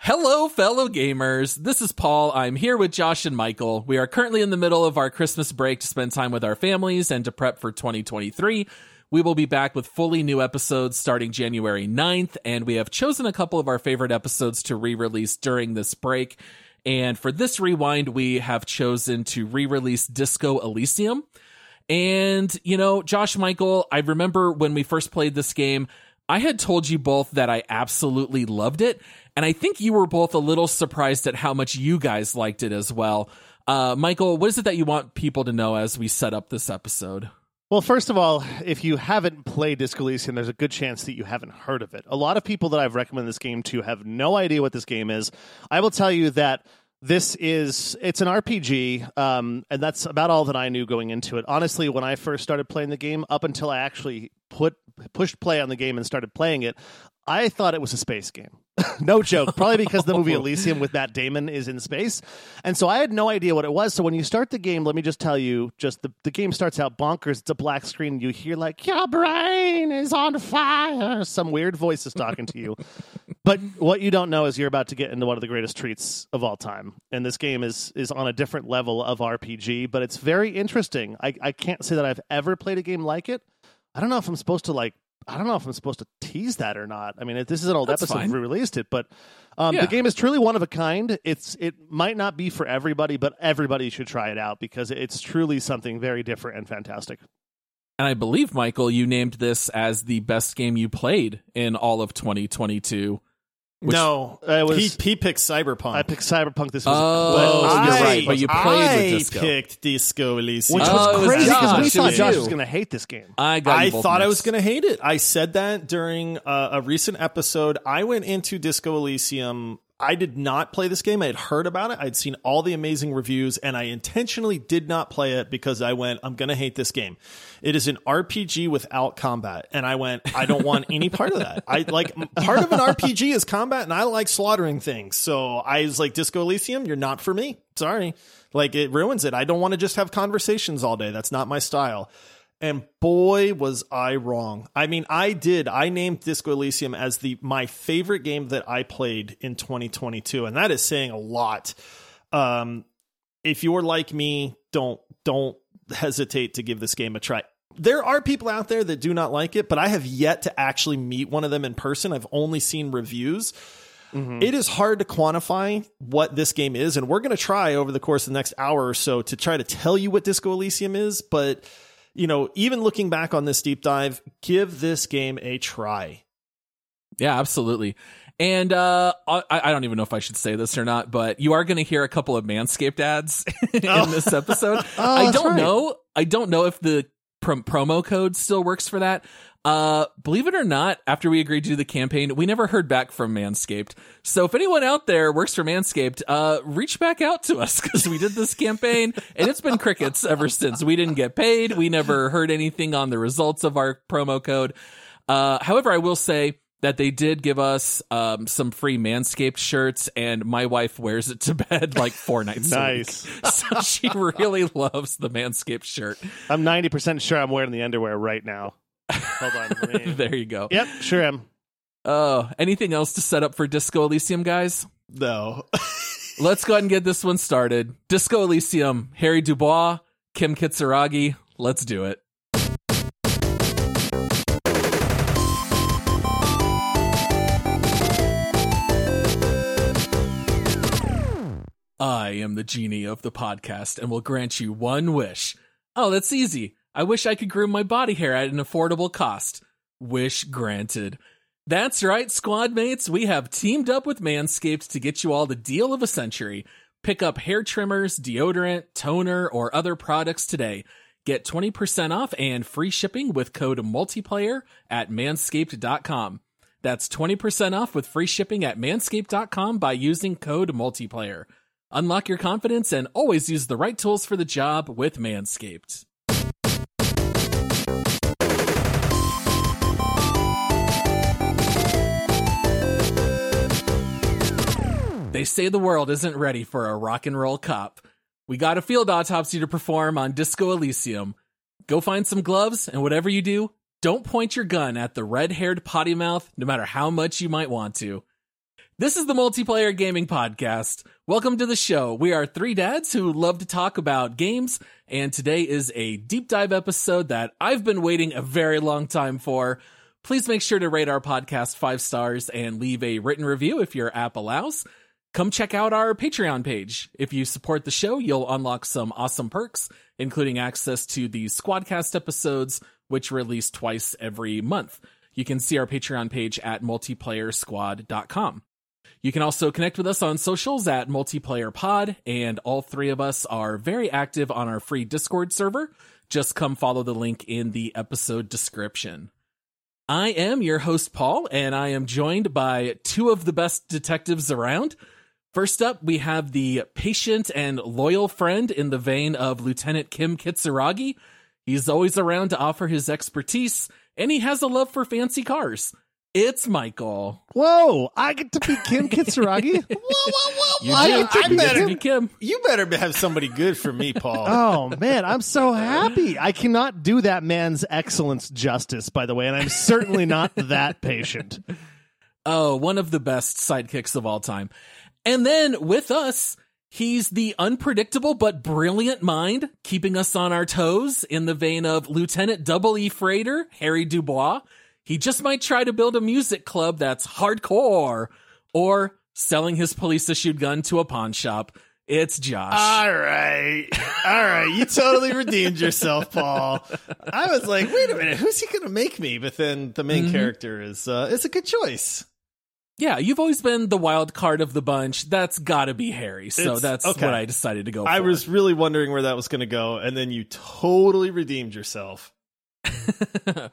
Hello, fellow gamers. This is Paul. I'm here with Josh and Michael. We are currently in the middle of our Christmas break to spend time with our families and to prep for 2023. We will be back with fully new episodes starting January 9th, and we have chosen a couple of our favorite episodes to re release during this break. And for this rewind, we have chosen to re release Disco Elysium. And, you know, Josh Michael, I remember when we first played this game, I had told you both that I absolutely loved it. And I think you were both a little surprised at how much you guys liked it as well. Uh, Michael, what is it that you want people to know as we set up this episode? Well, first of all, if you haven't played Disco Elysium, there's a good chance that you haven't heard of it. A lot of people that I've recommended this game to have no idea what this game is. I will tell you that this is it's an RPG, um, and that's about all that I knew going into it. Honestly, when I first started playing the game, up until I actually put pushed play on the game and started playing it, I thought it was a space game. no joke. Probably because the movie Elysium with Matt Damon is in space. And so I had no idea what it was. So when you start the game, let me just tell you, just the, the game starts out bonkers. It's a black screen. You hear like, your brain is on fire. Some weird voice is talking to you. but what you don't know is you're about to get into one of the greatest treats of all time. And this game is is on a different level of RPG, but it's very interesting. I, I can't say that I've ever played a game like it. I don't know if I'm supposed to like I don't know if I'm supposed to tease that or not. I mean, this is an old That's episode. fine. We released it, but um, Yeah. the game is truly one of a kind. It's it might not be for everybody, but everybody should try it out because it's truly something very different and fantastic. And I believe, Michael, you named this as the best game you played in all of 2022. Which- no, it was- he, he picked Cyberpunk. I picked Cyberpunk. This was Oh, but you're I- right, but you played I with Disco. picked Disco Elysium. which Oh, was was crazy because we thought was Josh you. was going to hate this game. I got. I you both thought I was going to hate it. I said that during uh, a recent episode. I went into Disco Elysium. I did not play this game. I had heard about it. I'd seen all the amazing reviews, and I intentionally did not play it because I went, I'm going to hate this game. It is an RPG without combat, and I went, I don't want any part of that. I like part of an RPG is combat, and I like slaughtering things. So I was like, Disco Elysium, you're not for me. Sorry. Like it ruins it. I don't want to just have conversations all day. That's not my style. And boy, was I wrong. I mean, I did. I named Disco Elysium as the my favorite game that I played in 2022, and that is saying a lot. Um, if you're like me, don't don't hesitate to give this game a try. There are people out there that do not like it, but I have yet to actually meet one of them in person. I've only seen reviews. It is hard to quantify what this game is, and we're going to try over the course of the next hour or so to try to tell you what Disco Elysium is. But you know, even looking back on this deep dive, give this game a try. Yeah, absolutely. And uh, I, I don't even know if I should say this or not, but you are going to hear a couple of Manscaped ads in this episode. I don't right. know. I don't know if the prom- promo code still works for that. Uh, believe it or not, after we agreed to do the campaign, we never heard back from Manscaped. So if anyone out there works for Manscaped, uh, reach back out to us because we did this campaign and it's been crickets ever since. We didn't get paid. We never heard anything on the results of our promo code. Uh, however, I will say that they did give us um, some free Manscaped shirts, and my wife wears it to bed like four nights. Nice. A week. So she really loves the Manscaped shirt. I'm 90% sure I'm wearing the underwear right now. Hold on. me- There you go. yep, sure am. Oh, anything else to set up for Disco Elysium, guys? No. Let's go ahead and get this one started. Disco Elysium, Harry Dubois, Kim Kitsuragi. Let's do it. I am the genie of the podcast and will grant you one wish. Oh, that's easy. I wish I could groom my body hair at an affordable cost. Wish granted. That's right, squad mates. We have teamed up with Manscaped to get you all the deal of a century. Pick up hair trimmers, deodorant, toner, or other products today. Get 20% off and free shipping with code multiplayer at manscaped.com. That's 20% off with free shipping at manscaped.com by using code multiplayer. Unlock your confidence and always use the right tools for the job with Manscaped. They say the world isn't ready for a rock and roll cop. We got a field autopsy to perform on Disco Elysium. Go find some gloves, and whatever you do, don't point your gun at the red haired potty mouth, no matter how much you might want to. This is the Multiplayer Gaming Podcast. Welcome to the show. We are three dads who love to talk about games, and today is a deep dive episode that I've been waiting a very long time for. Please make sure to rate our podcast five stars and leave a written review if your app allows come check out our Patreon page. If you support the show, you'll unlock some awesome perks, including access to the Squadcast episodes, which release twice every month. You can see our Patreon page at multiplayersquad.com. You can also connect with us on socials at multiplayer pod, and all three of us are very active on our free Discord server. Just come follow the link in the episode description. I am your host, Paul, and I am joined by two of the best detectives around. First up, we have the patient and loyal friend in the vein of Lieutenant Kim Kitsuragi. He's always around to offer his expertise, and he has a love for fancy cars. It's Michael. Whoa, I get to be Kim Kitsuragi? whoa, whoa, whoa. You I, do. I You better be Kim. You better have somebody good for me, Paul. oh man, I'm so happy. I cannot do that man's excellence justice, by the way, and I'm certainly not that patient. Oh, one of the best sidekicks of all time. And then with us, he's the unpredictable but brilliant mind, keeping us on our toes in the vein of Lieutenant Double E Freighter, Harry Dubois. He just might try to build a music club that's hardcore or selling his police issued gun to a pawn shop. It's Josh. All right. All right. You totally redeemed yourself, Paul. I was like, wait a minute, who's he going to make me? But then the main Mhm. character is uh, it's a good choice. Yeah, you've always been the wild card of the bunch. That's gotta be Harry. So It's- that's okay. what I decided to go for. I was really wondering where that was going to go, and then you totally redeemed yourself.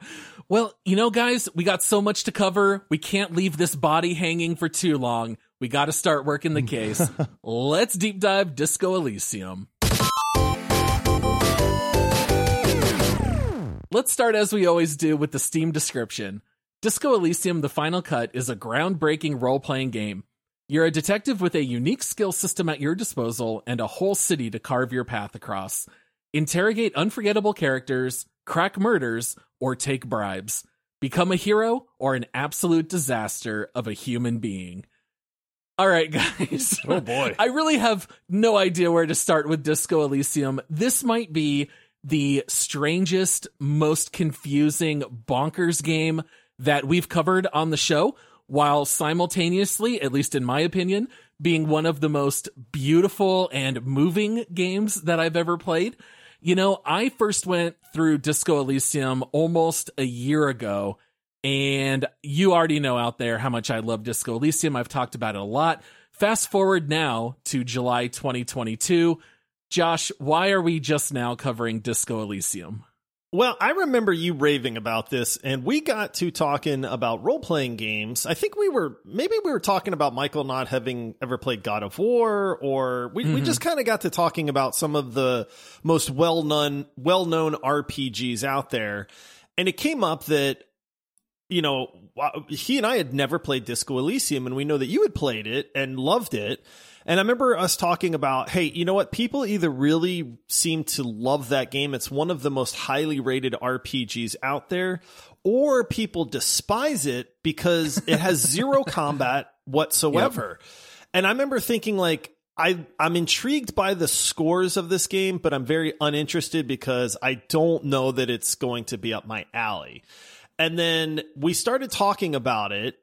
well, you know, guys, we got so much to cover. We can't leave this body hanging for too long. We got to start working the case. Let's deep dive Disco Elysium. Let's start as we always do with the Steam description. Disco Elysium The Final Cut is a groundbreaking role playing game. You're a detective with a unique skill system at your disposal and a whole city to carve your path across. Interrogate unforgettable characters, crack murders, or take bribes. Become a hero or an absolute disaster of a human being. All right, guys. Oh, boy. I really have no idea where to start with Disco Elysium. This might be the strangest, most confusing, bonkers game that we've covered on the show, while simultaneously, at least in my opinion, being one of the most beautiful and moving games that I've ever played. You know, I first went through Disco Elysium almost a year ago, and you already know out there how much I love Disco Elysium. I've talked about it a lot. Fast forward now to July 2022. Josh, why are we just now covering Disco Elysium? Well, I remember you raving about this, and we got to talking about role playing games. I think we were maybe we were talking about Michael not having ever played God of War, or we, we mm-hmm. just kind of got to talking about some of the most well known well known RPGs out there, and it came up that you know he and I had never played Disco Elysium, and we know that you had played it and loved it. And I remember us talking about, hey, you know what? People either really seem to love that game. It's one of the most highly rated RPGs out there, or people despise it because it has zero combat whatsoever. And I remember thinking like, I, I'm intrigued by the scores of this game, but I'm very uninterested because I don't know that it's going to be up my alley. And then we started talking about it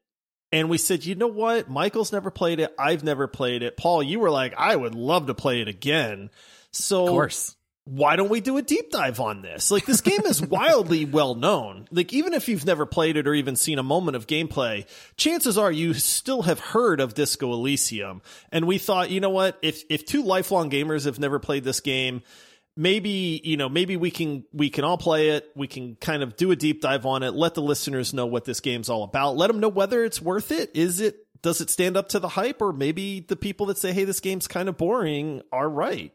and we said, you know what? Michael's never played it. I've never played it. Paul, you were like, I would love to play it again. So Of course. why don't we do a deep dive on this? Like this game is wildly well known. Like even if you've never played it or even seen a moment of gameplay, chances are you still have heard of Disco Elysium. And we thought, you know what? If if two lifelong gamers have never played this game, maybe you know maybe we can we can all play it. We can kind of do a deep dive on it. Let the listeners know what this game's all about. Let them know whether it's worth it. Is it does it stand up to the hype? Or maybe the people that say hey this game's kind of boring are right.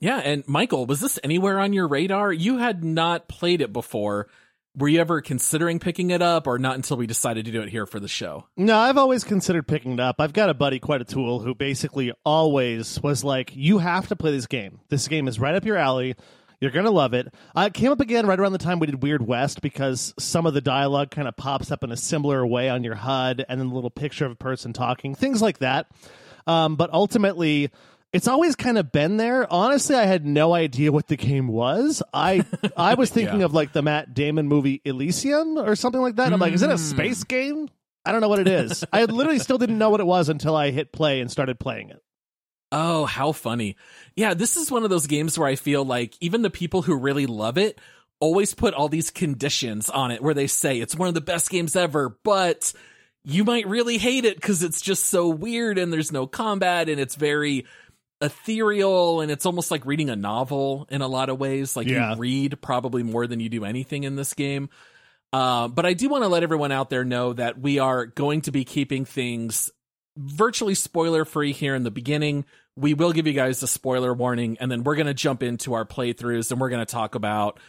Yeah and michael was this anywhere on your radar? You had not played it before were you ever considering picking it up or not until we decided to do it here for the show? No, I've always considered picking it up. I've got a buddy, quite a tool, who basically always was like, You have to play this game. This game is right up your alley. You're to love it. Uh, it came up again right around the time we did Weird West because some of the dialogue kind of pops up in a similar way on your HUD and then a little picture of a person talking, things like that. Um, but ultimately, it's always kind of been there. Honestly, I had no idea what the game was. I I was thinking yeah. of like the Matt Damon movie Elysium or something like that. I'm like, is it a hmm. space game? I don't know what it is. I literally still didn't know what it was until I hit play and started playing it. Oh, how funny. Yeah, this is one of those games where I feel like even the people who really love it always put all these conditions on it where they say it's one of the best games ever, but you might really hate it because it's just so weird and there's no combat and it's very ethereal and it's almost like reading a novel in a lot of ways. Like yeah. you read probably more than you do anything in this game. Uh, but I do want to let everyone out there know that we are going to be keeping things virtually spoiler free here in the beginning. We will give you guys a spoiler warning, and then we're going to jump into our playthroughs and we're going to talk about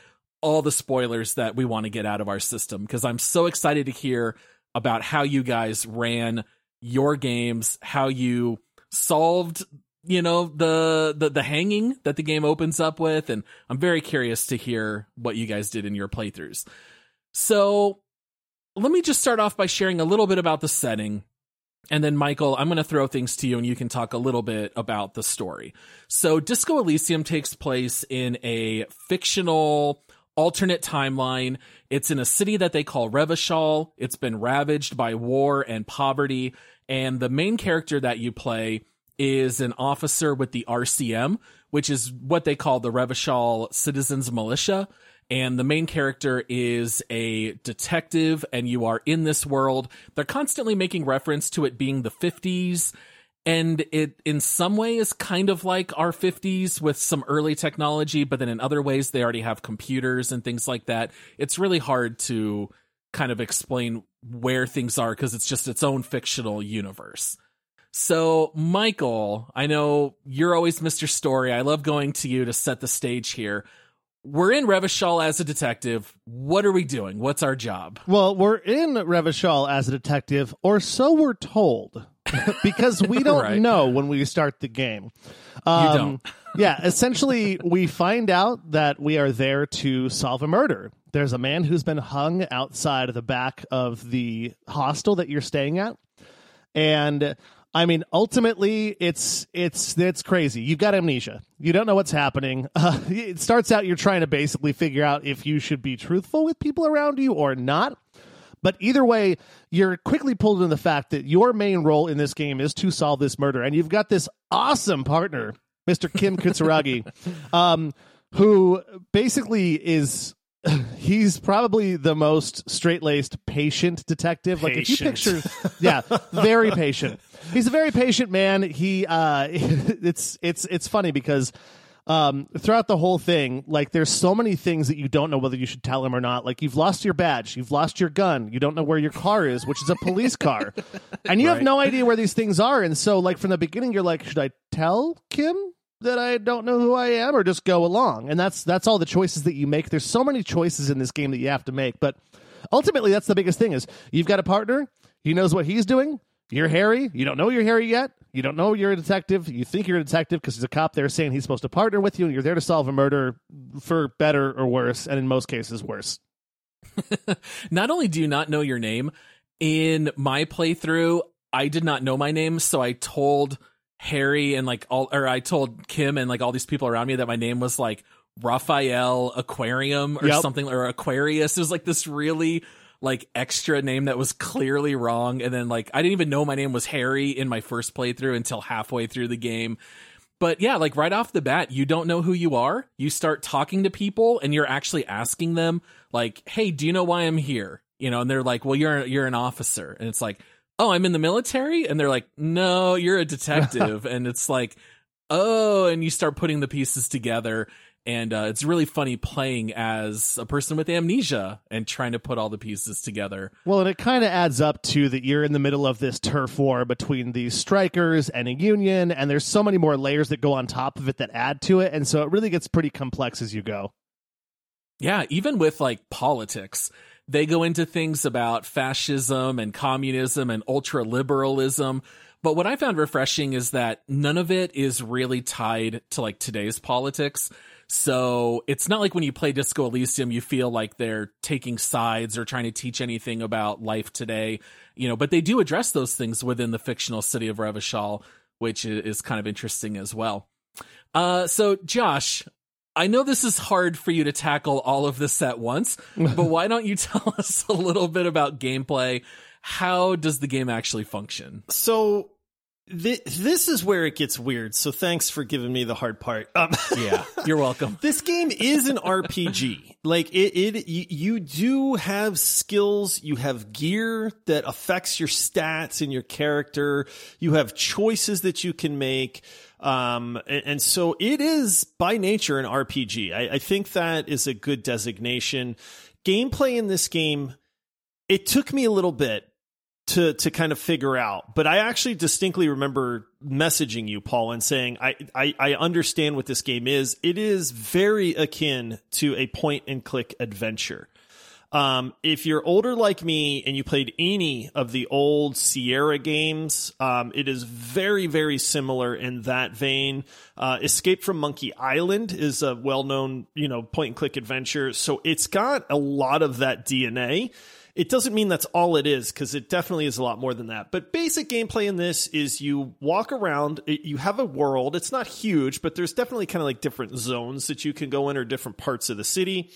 all the spoilers that we want to get out of our system because I'm so excited to hear about how you guys ran your games, how you solved you know the, the the hanging that the game opens up with and i'm very curious to hear what you guys did in your playthroughs. So let me just start off by sharing a little bit about the setting and then michael i'm going to throw things to you and you can talk a little bit about the story. So disco elysium takes place in a fictional alternate timeline. It's in a city that they call revachol it's been ravaged by war and poverty and the main character that you play is an officer with the RCM, which is what they call the Revachol Citizens Militia. And the main character is a detective, and you are in this world. They're constantly making reference to it being the 50s, and it in some way is kind of like our 50s with some early technology, but then in other ways, they already have computers and things like that. It's really hard to kind of explain where things are because it's just its own fictional universe. So, Michael, I know you're always Mr. Story. I love going to you to set the stage here. We're in Revachol as a detective. What are we doing? What's our job? Well, we're in Revachol as a detective, or so we're told, because we don't right. know when we start the game. Um, you don't. yeah, essentially, we find out that we are there to solve a murder. There's a man who's been hung outside of the back of the hostel that you're staying at. And I mean, ultimately, it's it's it's crazy. You've got amnesia. You don't know what's happening. Uh, it starts out you're trying to basically figure out if you should be truthful with people around you or not. But either way, you're quickly pulled into the fact that your main role in this game is to solve this murder, and you've got this awesome partner, Mr. Kim Kitsuragi, um, who basically is he's probably the most straight laced, patient detective. Like if you picture, yeah, very patient. He's a very patient man. He, uh, it's it's it's funny because um, throughout the whole thing, like there's so many things that you don't know whether you should tell him or not. Like you've lost your badge, you've lost your gun, you don't know where your car is, which is a police car, and you right. have no idea where these things are. And so, like from the beginning, you're like, should I tell Kim? That I don't know who I am or just go along. And that's that's all the choices that you make. There's so many choices in this game that you have to make, but ultimately that's the biggest thing is you've got a partner, he knows what he's doing. You're Harry, you don't know you're Harry yet. You don't know you're a detective. You think you're a detective because there's a cop there saying he's supposed to partner with you and you're there to solve a murder for better or worse, and in most cases worse. not only do you not know your name, in my playthrough, I did not know my name, so I told Harry and like all, or I told Kim and like all these people around me that my name was like Raphael Aquarium or yep. something or Aquarius. It was like this really like extra name that was clearly wrong. And then like I didn't even know my name was Harry in my first playthrough until halfway through the game. But yeah, like right off the bat, you don't know who you are. You start talking to people and you're actually asking them like, "Hey, do you know why I'm here?" You know, and they're like, "Well, you're you're an officer." And it's like, oh, I'm in the military? And they're like, no, you're a detective. and it's like, oh, and you start putting the pieces together. And uh, it's really funny playing as a person with amnesia and trying to put all the pieces together. Well, and it kind of adds up to that you're in the middle of this turf war between these strikers and a union, and there's so many more layers that go on top of it that add to it. And so it really gets pretty complex as you go. Yeah, even with like politics, they go into things about fascism and communism and ultra liberalism. But what I found refreshing is that none of it is really tied to like today's politics. So it's not like when you play Disco Elysium, you feel like they're taking sides or trying to teach anything about life today, you know, but they do address those things within the fictional city of Revachol, which is kind of interesting as well. Uh, so Josh, I know this is hard for you to tackle all of this at once, but why don't you tell us a little bit about gameplay? How does the game actually function? So Th- this is where it gets weird. So thanks for giving me the hard part. Um, yeah, you're welcome. this game is an RPG. like it, it you, you, do have skills. You have gear that affects your stats and your character. You have choices that you can make. Um, and, and so it is by nature an RPG. I, I think that is a good designation. Gameplay in this game, it took me a little bit to to kind of figure out. But I actually distinctly remember messaging you, Paul, and saying I, I, I understand what this game is. It is very akin to a point and click adventure. Um, if you're older like me and you played any of the old Sierra games, um, it is very, very similar in that vein. Uh, Escape from Monkey Island is a well known, you know, point and click adventure. So it's got a lot of that DNA. It doesn't mean that's all it is because it definitely is a lot more than that. But basic gameplay in this is you walk around, you have a world. It's not huge, but there's definitely kind of like different zones that you can go in or different parts of the city.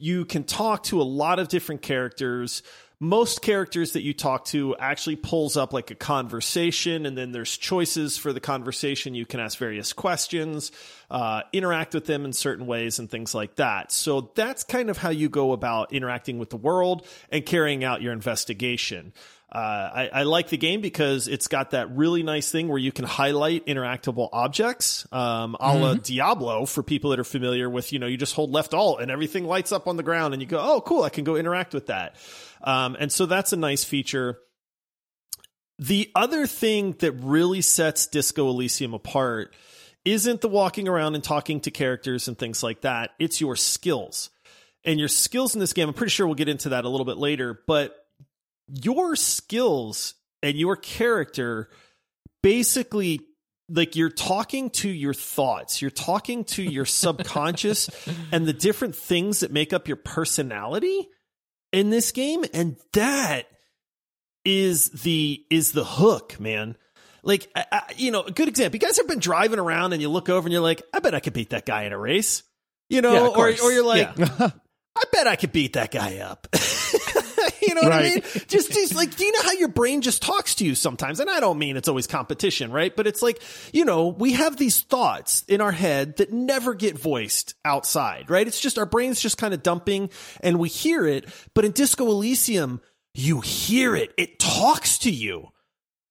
You can talk to a lot of different characters. Most characters that you talk to actually pulls up like a conversation and then there's choices for the conversation. You can ask various questions uh, interact with them in certain ways and things like that. So that's kind of how you go about interacting with the world and carrying out your investigation uh, I, I, like the game because it's got that really nice thing where you can highlight interactable objects, um, a la mm-hmm. Diablo for people that are familiar with, you know, you just hold left alt and everything lights up on the ground and you go, oh, cool, I can go interact with that. Um, and so that's a nice feature. The other thing that really sets Disco Elysium apart isn't the walking around and talking to characters and things like that. It's your skills. And your skills in this game, I'm pretty sure we'll get into that a little bit later, but your skills and your character basically like you're talking to your thoughts you're talking to your subconscious and the different things that make up your personality in this game and that is the is the hook man. Like I, I, you know a good example you guys have been driving around and you look over and you're like i bet i could beat that guy in a race you know? Yeah, or, or you're like yeah. i bet i could beat that guy up you know what right. I mean? Just, just like, do you know how your brain just talks to you sometimes? And I don't mean it's always competition, right? But it's like, you know, we have these thoughts in our head that never get voiced outside, right? It's just our brain's just kind of dumping and we hear it. But in Disco Elysium, you hear it. It talks to you.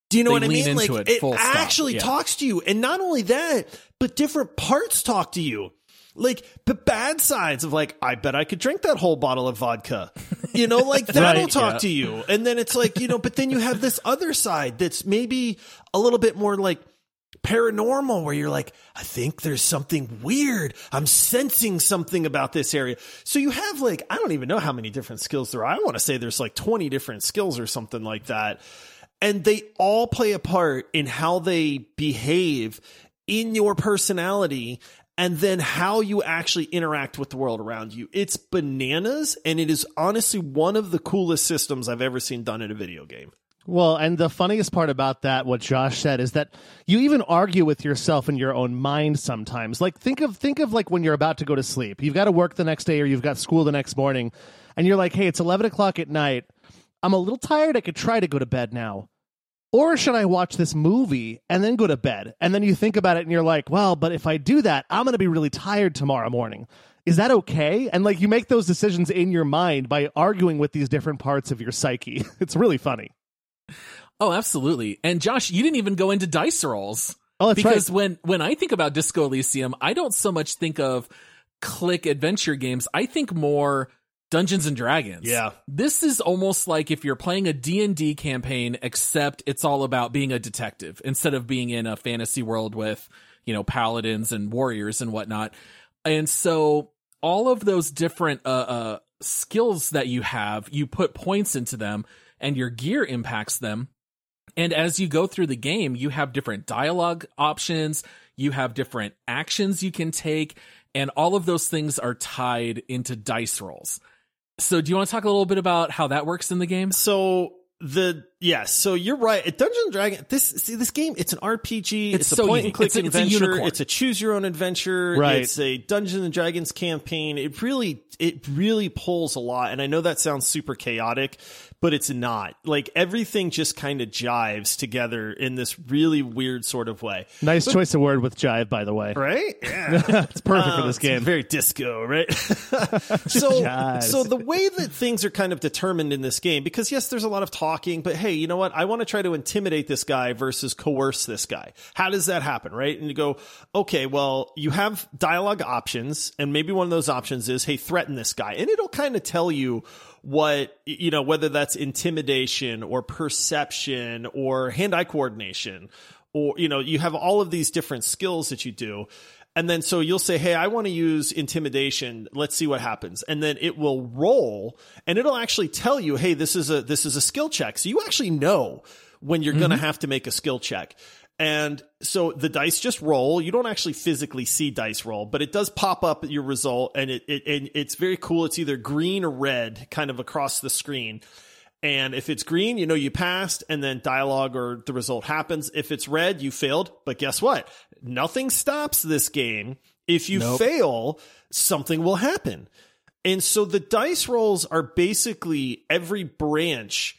Do you know they what I mean? Like it, it actually yeah. talks to you. And not only that, but different parts talk to you like the bad sides of like i bet i could drink that whole bottle of vodka. You know like that'll right, talk yeah. to you. And then it's like you know but then you have this other side that's maybe a little bit more like paranormal where you're like i think there's something weird. I'm sensing something about this area. So you have like i don't even know how many different skills there are. I want to say there's like 20 different skills or something like that. And they all play a part in how they behave in your personality and then how you actually interact with the world around you. It's bananas, and it is honestly one of the coolest systems I've ever seen done in a video game. Well, and the funniest part about that, what Josh said, is that you even argue with yourself in your own mind sometimes. Like think of think of like when you're about to go to sleep. You've got to work the next day or you've got school the next morning, and you're like, hey, it's eleven o'clock at night. I'm a little tired. I could try to go to bed now. Or should I watch this movie and then go to bed? And then you think about it and you're like, well, but if I do that, I'm going to be really tired tomorrow morning. Is that okay? And like you make those decisions in your mind by arguing with these different parts of your psyche. It's really funny. Oh, absolutely. And Josh, you didn't even go into dice rolls. Oh, that's because right. when when I think about Disco Elysium, I don't so much think of click adventure games. I think more Dungeons and Dragons. Yeah. This is almost like if you're playing a D&D campaign except it's all about being a detective instead of being in a fantasy world with, you know, paladins and warriors and whatnot. And so all of those different uh, uh skills that you have, you put points into them and your gear impacts them. And as you go through the game, you have different dialogue options, you have different actions you can take, and all of those things are tied into dice rolls. So, do you want to talk a little bit about how that works in the game? So the yes, so you're right. At Dungeons and Dragon, this see this game, it's an RPG. It's It's, so a and click It's a- it's a adventure. unicorn. It's a choose your own adventure. Right. It's a Dungeons and Dragons campaign. It really it really pulls a lot. And I know that sounds super chaotic, but it's not. Like everything just kind of jives together in this really weird sort of way. Nice choice of word with jive, by the way. Right? Yeah. it's perfect for Uh, this it's game. very disco, right? so, Jives. so the way that things are kind of determined in this game, because yes, there's a lot of talking, but hey, you know what? I want to try to intimidate this guy versus coerce this guy. How does that happen, right? And you go, okay, well, you have dialogue options, and maybe one of those options is, hey, threaten this guy, and it'll kind of tell you what you know whether that's intimidation or perception or hand-eye coordination or you know you have all of these different skills that you do. And then so you'll say hey i want to use intimidation. Let's see what happens. And then it will roll and it'll actually tell you hey this is a this is a skill check. So you actually know when you're going to mm-hmm. have to make a skill check and so the dice just roll. You don't actually physically see dice roll, but it does pop up your result, and it, it and it's very cool. It's either green or red, kind of across the screen. And if it's green, you know you passed, and then dialogue or the result happens. If it's red, you failed. But guess what? Nothing stops this game. If you fail, something will happen. And so the dice rolls are basically every branch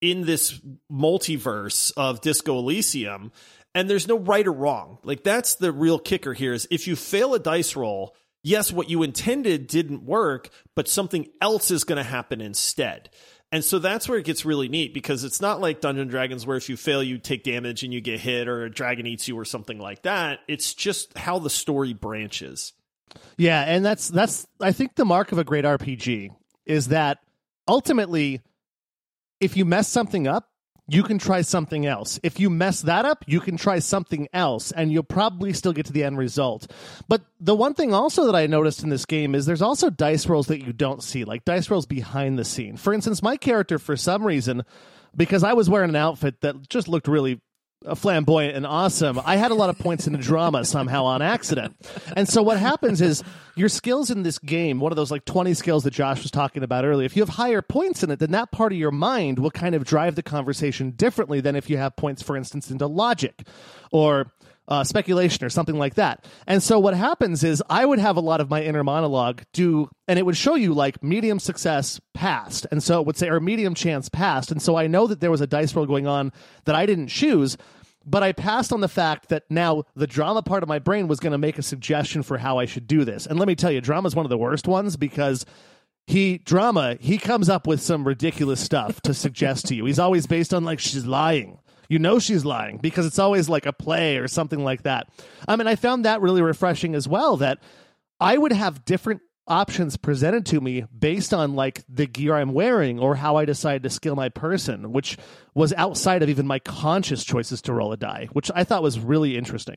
in this multiverse of Disco Elysium, and there's no right or wrong. Like that's the real kicker here is if you fail a dice roll, yes, what you intended didn't work, but something else is going to happen instead. And so that's where it gets really neat because it's not like Dungeon Dragons where if you fail you take damage and you get hit or a dragon eats you or something like that. It's just how the story branches. Yeah, and that's that's I think the mark of a great RPG is that ultimately if you mess something up, you can try something else. If you mess that up, you can try something else and you'll probably still get to the end result. But the one thing also that I noticed in this game is there's also dice rolls that you don't see, like dice rolls behind the scene. For instance, my character for some reason because I was wearing an outfit that just looked really flamboyant and awesome. I had a lot of points in the drama somehow on accident. And so what happens is your skills in this game, one of those like 20 skills that Josh was talking about earlier, if you have higher points in it, then that part of your mind will kind of drive the conversation differently than if you have points, for instance, into logic or uh, speculation or something like that. And so what happens is I would have a lot of my inner monologue do, and it would show you like medium success passed. And so it would say, or medium chance passed. And so I know that there was a dice roll going on that I didn't choose. But I passed on the fact that now the drama part of my brain was going to make a suggestion for how I should do this. And let me tell you, drama is one of the worst ones because he drama he comes up with some ridiculous stuff to suggest to you. He's always based on like she's lying. You know she's lying because it's always like a play or something like that. Um, I mean, I found that really refreshing as well. That I would have different options presented to me based on like the gear I'm wearing or how I decide to skill my person, which was outside of even my conscious choices to roll a die, which I thought was really interesting.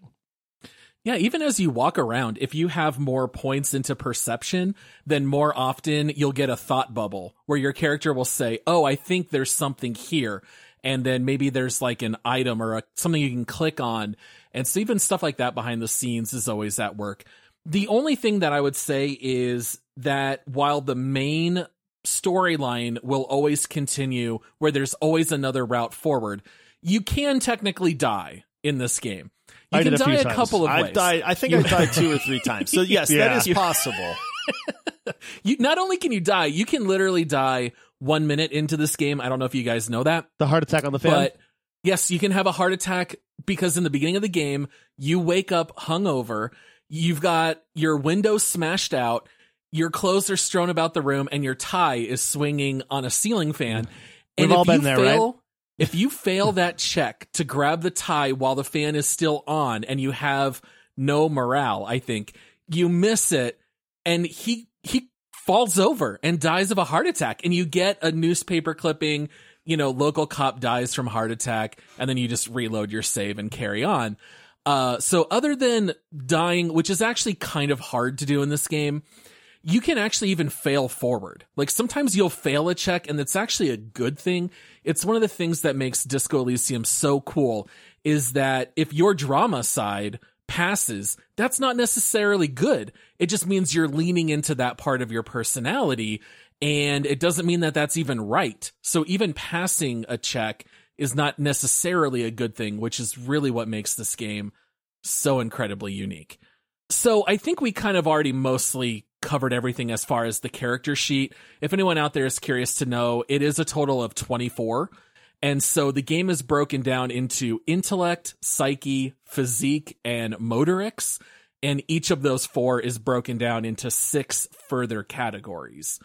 Yeah, even as you walk around, if you have more points into perception, then more often you'll get a thought bubble where your character will say, Oh, I think there's something here. And then maybe there's like an item or a, something you can click on. And so even stuff like that behind the scenes is always at work. The only thing that I would say is that while the main storyline will always continue where there's always another route forward, you can technically die in this game. You I can did a die few a times. couple of I've ways. died. I think I've died two or three times. So yes, Yeah. that is possible. You not only can you die, you can literally die one minute into this game. I don't know if you guys know that, The heart attack on the fan. but yes, you can have a heart attack because in the beginning of the game, you wake up hungover. You've got your window smashed out. Your clothes are strewn about the room and your tie is swinging on a ceiling fan. And We've if all been you there, fail, If you fail that check to grab the tie while the fan is still on and you have no morale, I think you miss it and he, he falls over and dies of a heart attack and you get a newspaper clipping, you know, local cop dies from heart attack and then you just reload your save and carry on. Uh, so other than dying, which is actually kind of hard to do in this game, you can actually even fail forward. Like sometimes you'll fail a check and it's actually a good thing. It's one of the things that makes Disco Elysium so cool is that if your drama side passes, that's not necessarily good. It just means you're leaning into that part of your personality and it doesn't mean that that's even right. So even passing a check is not necessarily a good thing, which is really what makes this game so incredibly unique. So I think we kind of already mostly covered everything as far as the character sheet. If anyone out there is curious to know, it is a total of 24. And so the game is broken down into intellect, psyche, physique, and motorics. And each of those four is broken down into six further categories.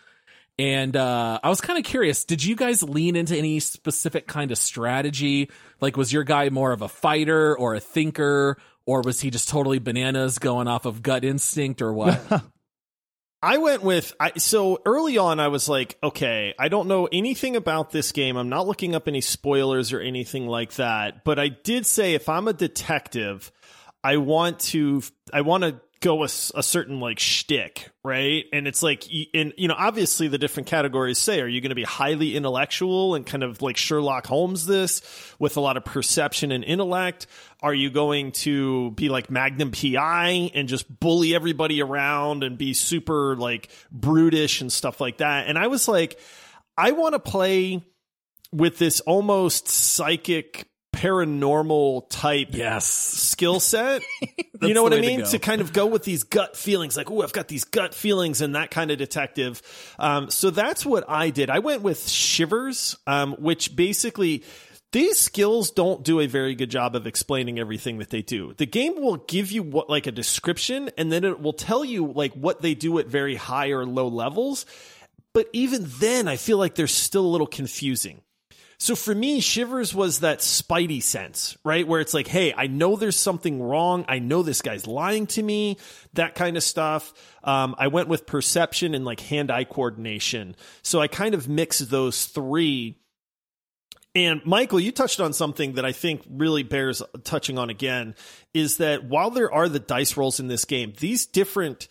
And uh, I was kind of curious, did you guys lean into any specific kind of strategy? Like, was your guy more of a fighter or a thinker, or was he just totally bananas going off of gut instinct or what? I went with I so early on I was like, okay, I don't know anything about this game. I'm not looking up any spoilers or anything like that, but I did say if I'm a detective, I want to I want to go a, a certain like shtick, right? And it's like, and you know, obviously the different categories say, are you going to be highly intellectual and kind of like Sherlock Holmes this with a lot of perception and intellect? Are you going to be like Magnum PI and just bully everybody around and be super like brutish and stuff like that? And I was like, I want to play with this almost psychic paranormal type yes. skill set. you know what I mean? To, to, kind of go with these gut feelings, like, oh, I've got these gut feelings and that kind of detective. Um, so that's what I did. I went with Shivers, um, which basically these skills don't do a very good job of explaining everything that they do. The game will give you what like a description and then it will tell you like what they do at very high or low levels. But even then, I feel like they're still a little confusing. So for me, Shivers was that spidey sense, right? Where it's like, hey, I know there's something wrong. I know this guy's lying to me, that kind of stuff. Um, I went with perception and like hand eye coordination. So I kind of mixed those three. And Michael, you touched on something that I think really bears touching on again is that while there are the dice rolls in this game, these different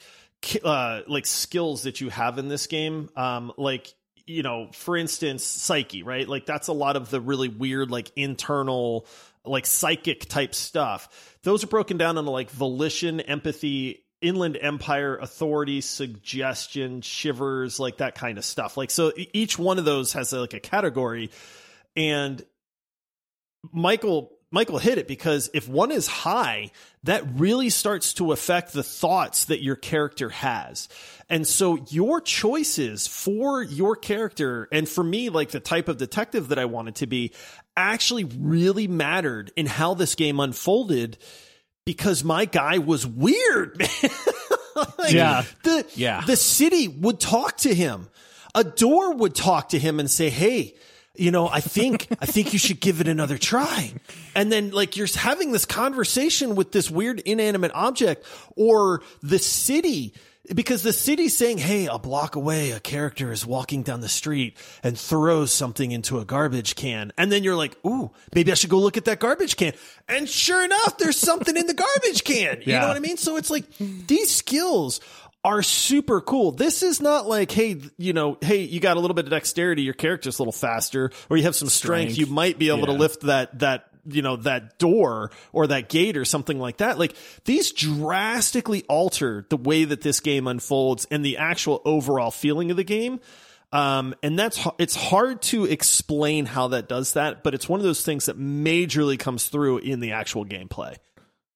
uh, like skills that you have in this game, um, like you know, for instance, psyche, right? Like that's a lot of the really weird, like internal, like psychic type stuff. Those are broken down into like volition, empathy, inland empire, authority, suggestion, shivers, like that kind of stuff. Like, so each one of those has like a category. And Michael Michael hit it because if one is high, that really starts to affect the thoughts that your character has. And so your choices for your character and for me, like the type of detective that I wanted to be actually really mattered in how this game unfolded because my guy was weird, like, yeah. The, yeah. the city would talk to him. A door would talk to him and say, Hey, you know, I think, I think you should give it another try. And then like you're having this conversation with this weird inanimate object or the city because the city's saying, Hey, a block away, a character is walking down the street and throws something into a garbage can. And then you're like, Ooh, maybe I should go look at that garbage can. And sure enough, there's something in the garbage can. You yeah. know what I mean? So it's like these skills are super cool. This is not like, hey, you know, hey, you got a little bit of dexterity, your character's a little faster, or you have some strength, strength. you might be able yeah. to lift that that you know that door or that gate or something like that like these drastically alter the way that this game unfolds and the actual overall feeling of the game um, and that's it's hard to explain how that does that but it's one of those things that majorly comes through in the actual gameplay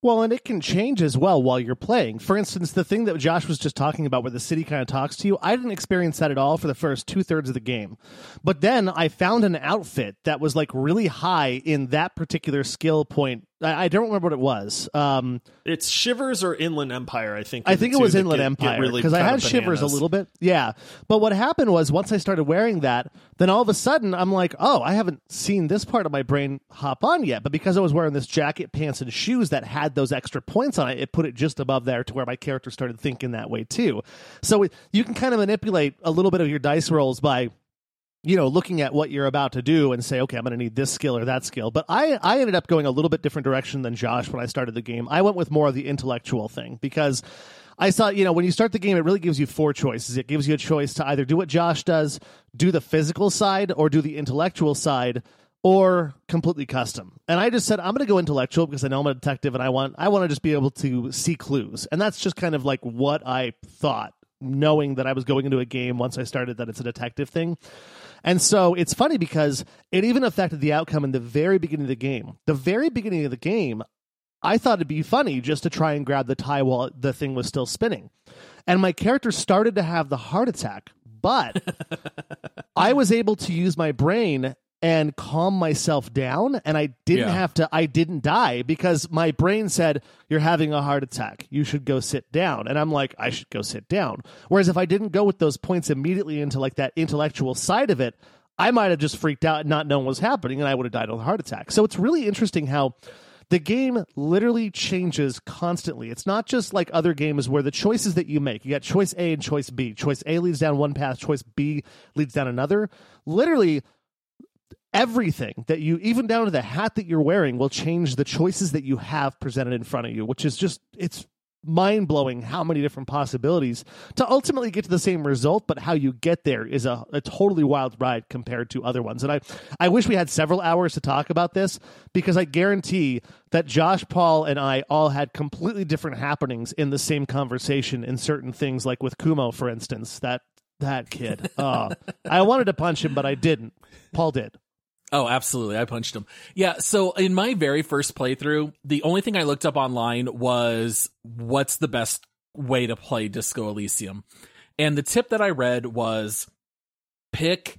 well, and it can change as well while you're playing. For instance, the thing that Josh was just talking about where the city kind of talks to you, I didn't experience that at all for the first two thirds of the game. But then I found an outfit that was like really high in that particular skill point I, I don't remember what it was. Um, It's Shivers or Inland Empire, I think. I think it was Inland get- Empire really because I had shivers a little bit. Yeah, but what happened was once I started wearing that, then all of a sudden I'm like, oh, I haven't seen this part of my brain hop on yet. But because I was wearing this jacket, pants, and shoes that had those extra points on it, it put it just above there to where my character started thinking that way too. So it, you can kind of manipulate a little bit of your dice rolls by you know looking at what you're about to do and say okay i'm going to need this skill or that skill but i i ended up going a little bit different direction than josh when i started the game i went with more of the intellectual thing because i saw you know when you start the game it really gives you four choices it gives you a choice to either do what josh does do the physical side or do the intellectual side or completely custom. And I just said I'm going to go intellectual because I know I'm a detective and I want I want to just be able to see clues. And that's just kind of like what I thought knowing that I was going into a game once I started that it's a detective thing. And so it's funny because it even affected the outcome in the very beginning of the game. The very beginning of the game, I thought it'd be funny just to try and grab the tie while the thing was still spinning. And my character started to have the heart attack, but I was able to use my brain and calm myself down and I didn't Yeah. have to I didn't die because my brain said you're having a heart attack. You should go sit down. And I'm like I should go sit down. Whereas if I didn't go with those points immediately into like that intellectual side of it, I might have just freaked out and not known what was happening and I would have died of a heart attack. So it's really interesting how the game literally changes constantly. It's not just like other games where the choices that you make, you got choice A and choice B. Choice A leads down one path, choice B leads down another. Literally, everything that you, even down to the hat that you're wearing, will change the choices that you have presented in front of you, which is just, it's mind blowing how many different possibilities to ultimately get to the same result, but how you get there is a, a totally wild ride compared to other ones. And I, I wish we had several hours to talk about this because I guarantee that Josh, Paul, and I all had completely different happenings in the same conversation in certain things, like with Cuno, for instance. That that kid. Oh, I wanted to punch him, but I didn't. Paul did. Oh, absolutely. I punched him. Yeah. So in my very first playthrough, the only thing I looked up online was what's the best way to play Disco Elysium. And the tip that I read was pick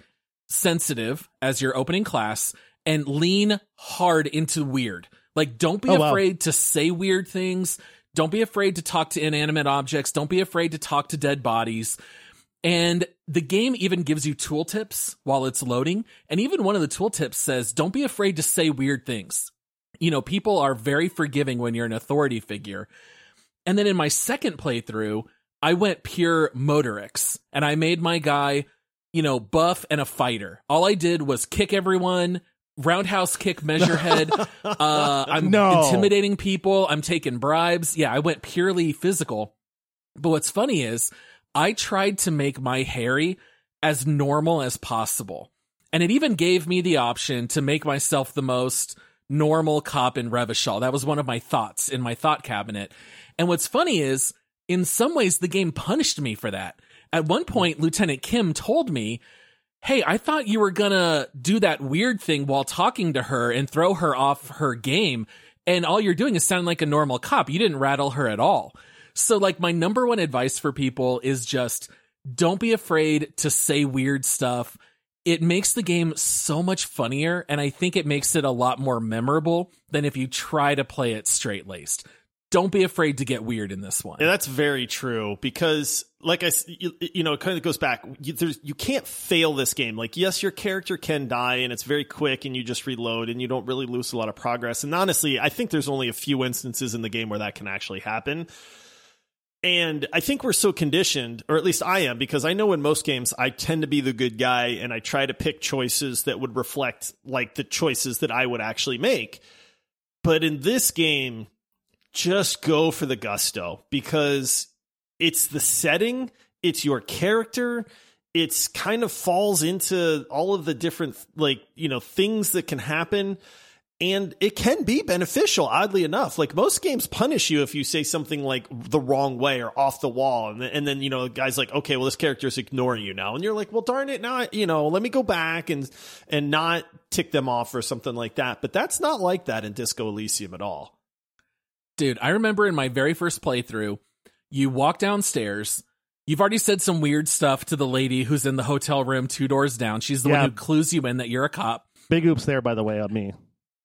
sensitive as your opening class and lean hard into weird. Like, don't be Oh, wow. afraid to say weird things. Don't be afraid to talk to inanimate objects. Don't be afraid to talk to dead bodies. And the game even gives you tooltips while it's loading. And even one of the tooltips says, don't be afraid to say weird things. You know, people are very forgiving when you're an authority figure. And then in my second playthrough, I went pure Motorics and I made my guy, you know, buff and a fighter. All I did was kick everyone, roundhouse kick measurehead. uh, I'm No. intimidating people. I'm taking bribes. Yeah, I went purely physical. But what's funny is I tried to make my Harry as normal as possible. And it even gave me the option to make myself the most normal cop in Revachol. That was one of my thoughts in my thought cabinet. And what's funny is, in some ways, the game punished me for that. At one point, Lieutenant Kim told me, Hey, I thought you were gonna do that weird thing while talking to her and throw her off her game. And all you're doing is sound like a normal cop. You didn't rattle her at all. So, like, my number one advice for people is just don't be afraid to say weird stuff. It makes the game so much funnier, and I think it makes it a lot more memorable than if you try to play it straight laced. Don't be afraid to get weird in this one. Yeah, that's very true because, like I you, you know, it kind of goes back. You, there's, you can't fail this game. Like, yes, your character can die, and it's very quick, and you just reload, and you don't really lose a lot of progress. And honestly, I think there's only a few instances in the game where that can actually happen. And I think we're so conditioned, or at least I am, because I know in most games I tend to be the good guy, and I try to pick choices that would reflect like the choices that I would actually make. But in this game, just go for the gusto because it's the setting, it's your character, it's kind of falls into all of the different like, you know, things that can happen and it can be beneficial oddly enough. Like most games punish you if you say something like the wrong way or off the wall and then, and then you know, the guy's like, "Okay, well this character's ignoring you now." And you're like, "Well, darn it, now, I- you know, let me go back and and not tick them off or something like that." But that's not like that in Disco Elysium at all. Dude, I remember in my very first playthrough, you walk downstairs. You've already said some weird stuff to the lady who's in the hotel room two doors down. She's the Yeah. one who clues you in that you're a cop. Big oops there, by the way, on me.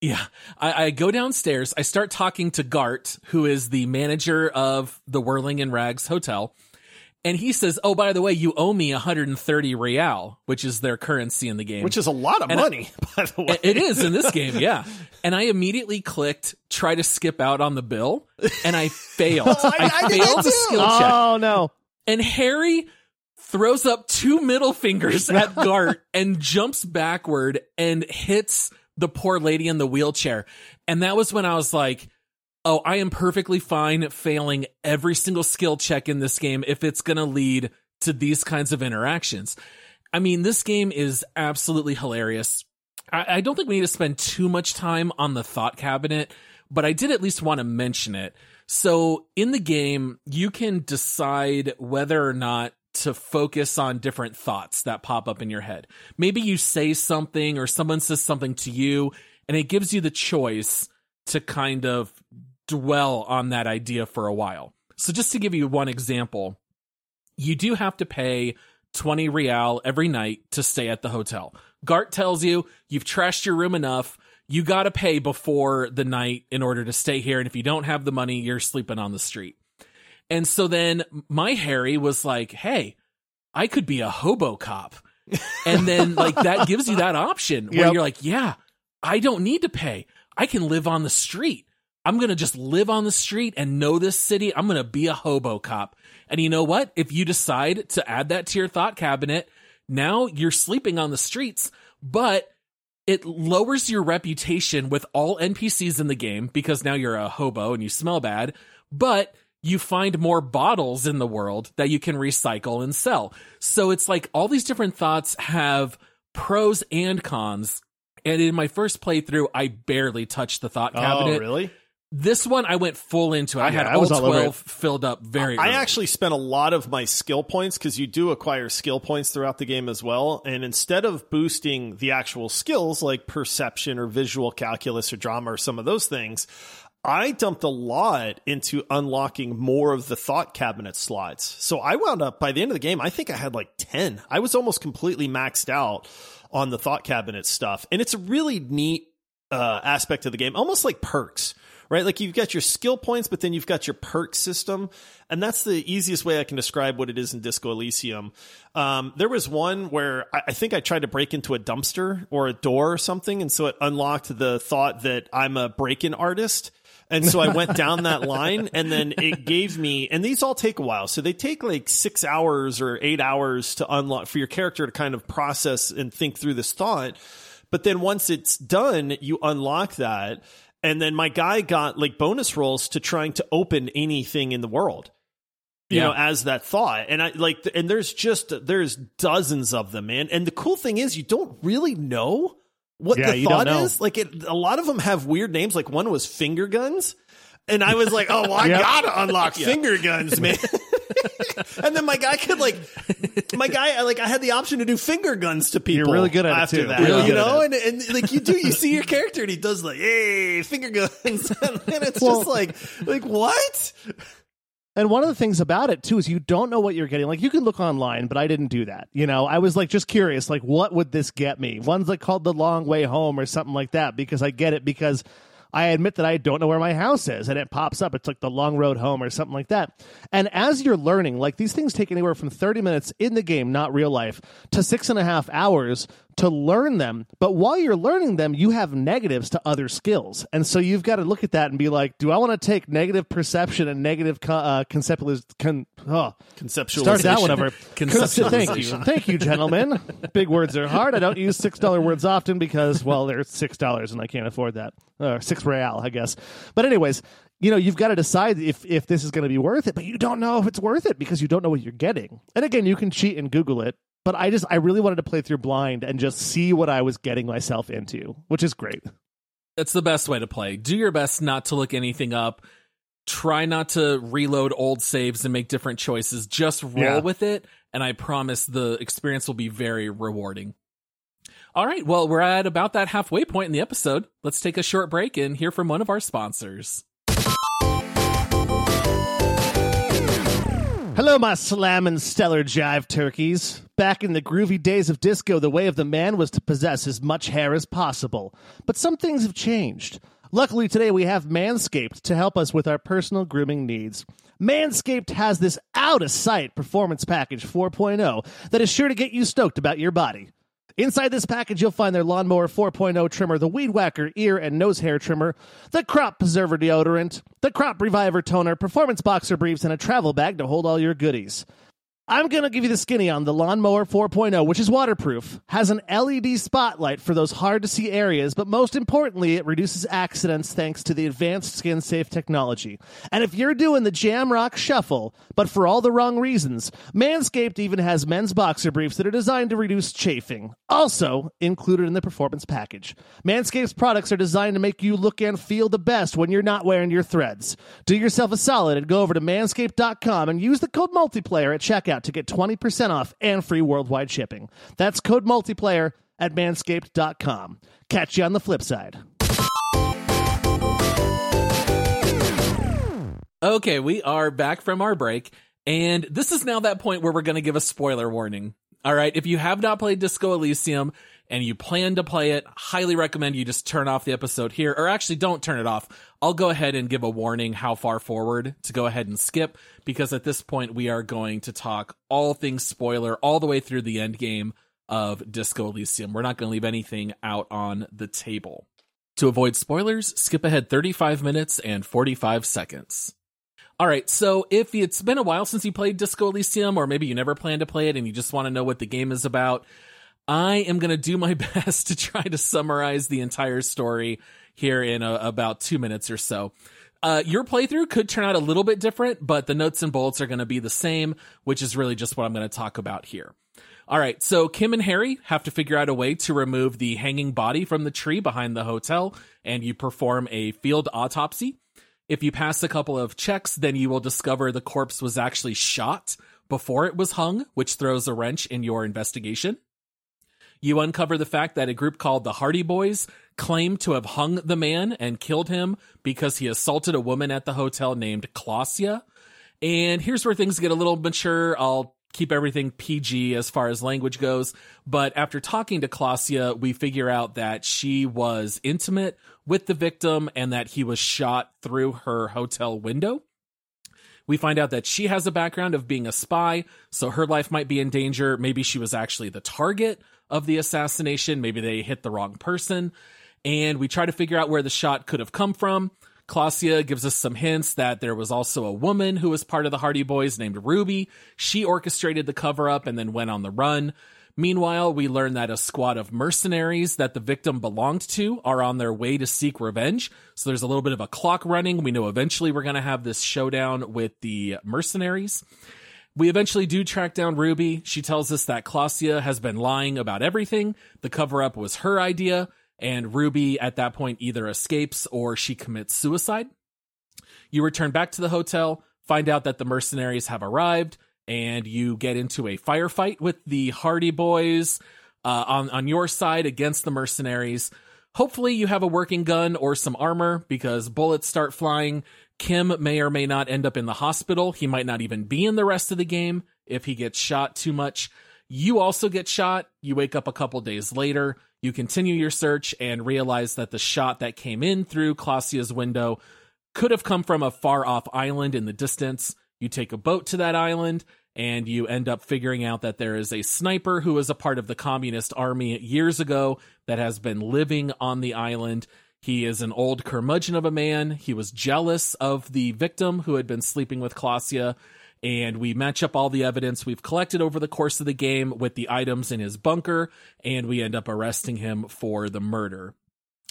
Yeah. I, I, go downstairs. I start talking to Garte, who is the manager of the Whirling in Rags Hotel. And he says, Oh, by the way, you owe me 130 real, which is their currency in the game. Which is a lot of and money, I, by the way. It is in this game, yeah. And I immediately clicked try to skip out on the bill, and I failed. oh, I, I, failed the skill check. Oh, no. And Harry throws up two middle fingers at Garte and jumps backward and hits the poor lady in the wheelchair. And that was when I was like, oh, I am perfectly fine failing every single skill check in this game if it's going to lead to these kinds of interactions. I mean, this game is absolutely hilarious. I, I don't think we need to spend too much time on the thought cabinet, but I did at least want to mention it. So in the game, you can decide whether or not to focus on different thoughts that pop up in your head. Maybe you say something or someone says something to you and it gives you the choice to kind of dwell on that idea for a while. So just to give you one example, you do have to pay 20 real every night to stay at the hotel. Garte tells you you've trashed your room enough. You got to pay before the night in order to stay here. And if you don't have the money, you're sleeping on the street. And so then my Harry was like, Hey, I could be a hobo cop. And then like that gives you that option where Yep. you're like, yeah, I don't need to pay. I can live on the street. I'm going to just live on the street and know this city. I'm going to be a hobo cop. And you know what? If you decide to add that to your thought cabinet, now you're sleeping on the streets, but it lowers your reputation with all NPCs in the game because now you're a hobo and you smell bad, but you find more bottles in the world that you can recycle and sell. So it's like all these different thoughts have pros and cons. And in my first playthrough, I barely touched the thought oh, cabinet. Oh, really? This one, I went full into it. I Yeah, had I all was all 12 filled up very I early. actually spent a lot of my skill points because you do acquire skill points throughout the game as well. And instead of boosting the actual skills like perception or visual calculus or drama or some of those things, I dumped a lot into unlocking more of the thought cabinet slots. So I wound up by the end of the game, I think I had like 10. I was almost completely maxed out on the thought cabinet stuff. And it's a really neat uh, aspect of the game, almost like perks, right? Like you've got your skill points, but then you've got your perk system. And that's the easiest way I can describe what it is in Disco Elysium. Um, there was one where I, I think I tried to break into a dumpster or a door or something. And so it unlocked the thought that I'm a break in artist. And so I went down that line and then it gave me, and these all take a while. So they take like six hours or eight hours to unlock for your character to kind of process and think through this thought. But then once it's done, you unlock that. And then my guy got like bonus rolls to trying to open anything in the world. You Yeah. know, as that thought. And I like, and there's just, there's dozens of them, man. And the cool thing is you don't really know what Yeah, the thought is. Like it, a lot of them have weird names. Like one was finger guns. And I was like, oh, well, I Yep. gotta unlock finger guns, man. and then my guy could like, my guy, like, I had the option to do finger guns to people. You're really good at after that, Really you know, and, and like you do, you see your character, and he does like, hey, finger guns, and it's Well- just like, like what? And one of the things about it too is you don't know what you're getting. Like you can look online, but I didn't do that. You know, I was like just curious, like what would this get me? One's like called the long way home or something like that because I get it because I admit that I don't know where my house is and it pops up. It's like the long road home or something like that. And as you're learning, like these things take anywhere from 30 minutes in the game, not real life, to six and a half hours to learn them. But while you're learning them, you have negatives to other skills. And so you've got to look at that and be like, do I want to take negative perception and negative co- uh, conceptualiz- con- oh, Conceptualization. Start that one over. Conceptualization. Thank you. Thank you, gentlemen. Big words are hard. I don't use $6 words often because, well, they're $6 and I can't afford that. Or six real, I guess. But, anyways, you know, you've got to decide if, if this is going to be worth it, but you don't know if it's worth it because you don't know what you're getting. And again, you can cheat and Google it. But I just, I really wanted to play through blind and just see what I was getting myself into, which is great. That's the best way to play. Do your best not to look anything up. Try not to reload old saves and make different choices. Just roll Yeah. with it, and I promise the experience will be very rewarding. All right, well, we're at about that halfway point in the episode. Let's take a short break and hear from one of our sponsors. Hello, my slamming stellar jive turkeys. Back in the groovy days of disco, the way of the man was to possess as much hair as possible. But some things have changed. Luckily, today we have Manscaped to help us with our personal grooming needs. Manscaped has this out of sight performance package 4.0 that is sure to get you stoked about your body. Inside this package, you'll find their Lawnmower 4.0 trimmer, the Weed Whacker ear and nose hair trimmer, the Crop Preserver deodorant, the Crop Reviver toner, performance boxer briefs, and a travel bag to hold all your goodies. I'm going to give you the skinny on the Lawnmower 4.0, which is waterproof, has an LED spotlight for those hard to see areas, but most importantly, it reduces accidents thanks to the advanced skin safe technology. And if you're doing the jam rock shuffle, but for all the wrong reasons, Manscaped even has men's boxer briefs that are designed to reduce chafing, also included in the performance package. Manscaped's products are designed to make you look and feel the best when you're not wearing your threads. Do yourself a solid and go over to manscaped.com and use the code multiplayer at checkout to get 20% off and free worldwide shipping. That's code multiplayer at manscaped.com. Catch you on the flip side. Okay, we are back from our break, and this is now that point where we're going to give a spoiler warning. All right, if you have not played Disco Elysium and you plan to play it, highly recommend you just turn off the episode here, or actually don't turn it off. I'll go ahead and give a warning how far forward to go ahead and skip, because at this point we are going to talk all things spoiler all the way through the end game of Disco Elysium. We're not going to leave anything out on the table. To avoid spoilers, skip ahead 35 minutes and 45 seconds. All right, so if it's been a while since you played Disco Elysium, or maybe you never plan to play it and you just want to know what the game is about, I am going to do my best to try to summarize the entire story here in a, about two minutes or so. Uh, your playthrough could turn out a little bit different, but the nuts and bolts are going to be the same, which is really just what I'm going to talk about here. All right, so Kim and Harry have to figure out a way to remove the hanging body from the tree behind the hotel, and you perform a field autopsy. If you pass a couple of checks, then you will discover the corpse was actually shot before it was hung, which throws a wrench in your investigation. You uncover the fact that a group called the Hardie Boys claimed to have hung the man and killed him because he assaulted a woman at the hotel named Klaasje. And here's where things get a little mature. I'll keep everything PG as far as language goes. But after talking to Klaasje, we figure out that she was intimate with the victim and that he was shot through her hotel window. We find out that she has a background of being a spy, so her life might be in danger. Maybe she was actually the target of the assassination. Maybe they hit the wrong person. And we try to figure out where the shot could have come from. Klaasje gives us some hints that there was also a woman who was part of the Hardie Boys named Ruby. She orchestrated the cover up and then went on the run. Meanwhile, we learn that a squad of mercenaries that the victim belonged to are on their way to seek revenge. So there's a little bit of a clock running. We know eventually we're going to have this showdown with the mercenaries. We eventually do track down Ruby. She tells us that Klaasje has been lying about everything. The cover up was her idea, and Ruby at that point either escapes or she commits suicide. You return back to the hotel, find out that the mercenaries have arrived and you get into a firefight with the Hardie Boys uh, on on your side against the mercenaries. Hopefully, you have a working gun or some armor because bullets start flying. Kim may or may not end up in the hospital. He might not even be in the rest of the game if he gets shot too much. You also get shot. You wake up a couple days later. You continue your search and realize that the shot that came in through Klaasje's window could have come from a far off island in the distance. You take a boat to that island and you end up figuring out that there is a sniper who was a part of the communist army years ago that has been living on the island. He is an old curmudgeon of a man. He was jealous of the victim who had been sleeping with Klaasje. And we match up all the evidence we've collected over the course of the game with the items in his bunker, and we end up arresting him for the murder.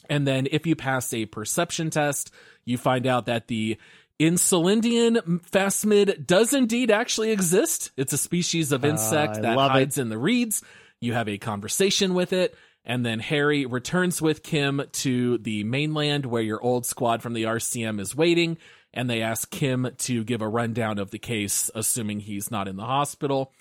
And then if you pass a perception test, you find out that the Insulindian phasmid does indeed actually exist. It's a species of insect Uh, that hides in the reeds. You have a conversation with it, and then Harry returns with Kim to the mainland where your old squad from the RCM is waiting, and they ask Kim to give a rundown of the case, assuming he's not in the hospital.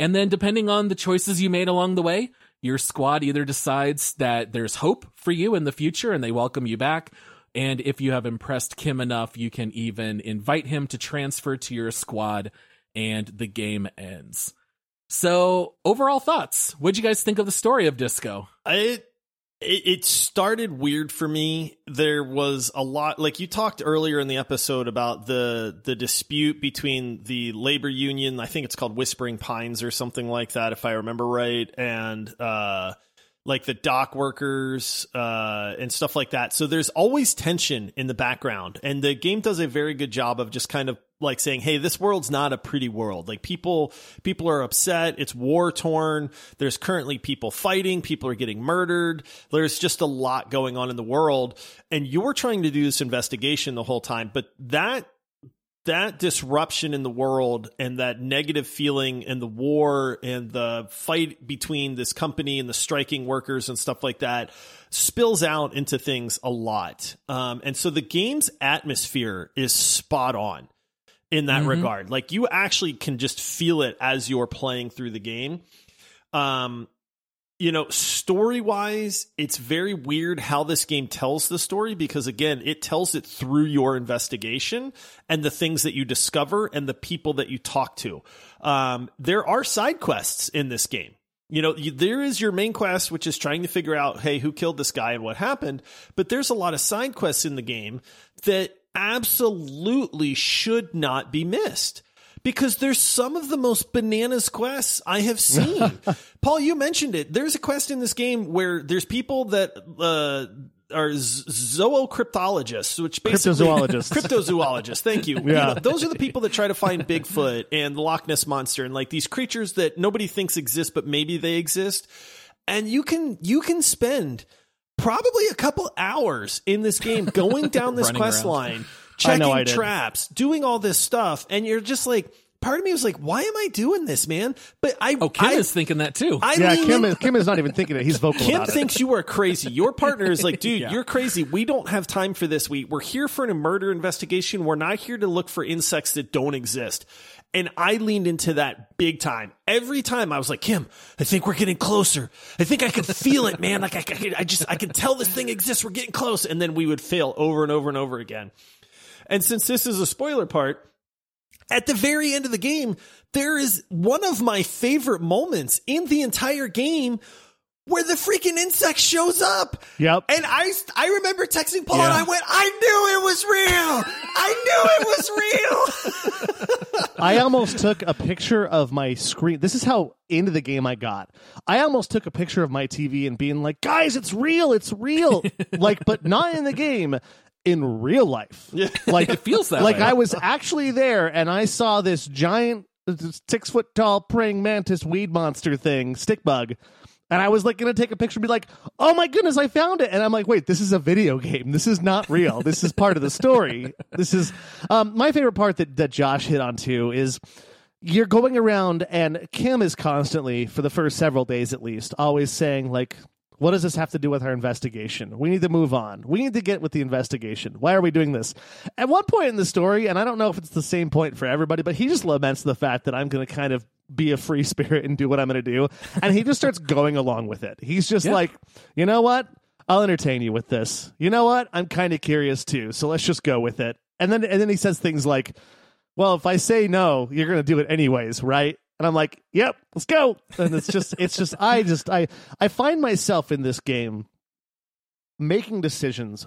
And then, depending on the choices you made along the way, your squad either decides that there's hope for you in the future and they welcome you back, and if you have impressed Kim enough, you can even invite him to transfer to your squad and the game ends. So, overall thoughts. What'd you guys think of the story of Disco? It it started weird for me. There was a lot like you talked earlier in the episode about the the dispute between the labor union, I think it's called Whispering Pines or something like that if I remember right, and uh like the dock workers uh, and stuff like that. So there's always tension in the background, and the game does a very good job of just kind of like saying, "Hey, this world's not a pretty world. Like people, people are upset. It's war torn. There's currently people fighting. People are getting murdered. There's just a lot going on in the world, and you're trying to do this investigation the whole time. But that that disruption in the world and that negative feeling and the war and the fight between this company and the striking workers and stuff like that spills out into things a lot. Um, and so the game's atmosphere is spot on in that mm-hmm. regard. Like you actually can just feel it as you're playing through the game. Um, you know, story wise, it's very weird how this game tells the story because, again, it tells it through your investigation and the things that you discover and the people that you talk to. Um, there are side quests in this game. You know, you, there is your main quest, which is trying to figure out, hey, who killed this guy and what happened. But there's a lot of side quests in the game that absolutely should not be missed because there's some of the most bananas quests I have seen. Paul, you mentioned it. There's a quest in this game where there's people that uh, are zoocryptologists, which basically cryptozoologists. cryptozoologists. Thank you. Yeah. You know, those are the people that try to find Bigfoot and the Loch Ness monster and like these creatures that nobody thinks exist, but maybe they exist. And you can you can spend probably a couple hours in this game going down this quest around. line checking traps, doing all this stuff, and you're just like, part of me was like, why am I doing this, man? But I oh, Kim I, is thinking that too. I yeah, Kim is, Kim is not even thinking it. He's vocal. Kim thinks it. you are crazy. Your partner is like, dude, yeah. you're crazy. We don't have time for this. We we're here for a murder investigation. We're not here to look for insects that don't exist. And I leaned into that big time. Every time I was like, Kim, I think we're getting closer. I think I can feel it, man. Like I, I, I just, I can tell this thing exists. We're getting close. And then we would fail over and over and over again. And since this is a spoiler part, at the very end of the game, there is one of my favorite moments in the entire game where the freaking insect shows up. Yep. And I, I remember texting Paul yeah. and I went, I knew it was real. I knew it was real. I almost took a picture of my screen. This is how into the game I got. I almost took a picture of my TV and being like, guys, it's real. It's real. like, but not in the game in real life. Yeah. Like it feels that like way. I was actually there and I saw this giant six foot tall praying mantis weed monster thing, stick bug. And I was like gonna take a picture and be like, oh my goodness, I found it. And I'm like, wait, this is a video game. This is not real. This is part of the story. This is um, my favorite part that, that Josh hit on too is you're going around and Kim is constantly, for the first several days at least, always saying like what does this have to do with our investigation? We need to move on. We need to get with the investigation. Why are we doing this? At one point in the story, and I don't know if it's the same point for everybody, but he just laments the fact that I'm going to kind of be a free spirit and do what I'm going to do. And he just starts going along with it. He's just yeah. like, you know what? I'll entertain you with this. You know what? I'm kind of curious too. So let's just go with it. And then and then he says things like, well, if I say no, you're going to do it anyways, right? And I'm like, "Yep, let's go." And it's just, it's just, I just, I, I find myself in this game making decisions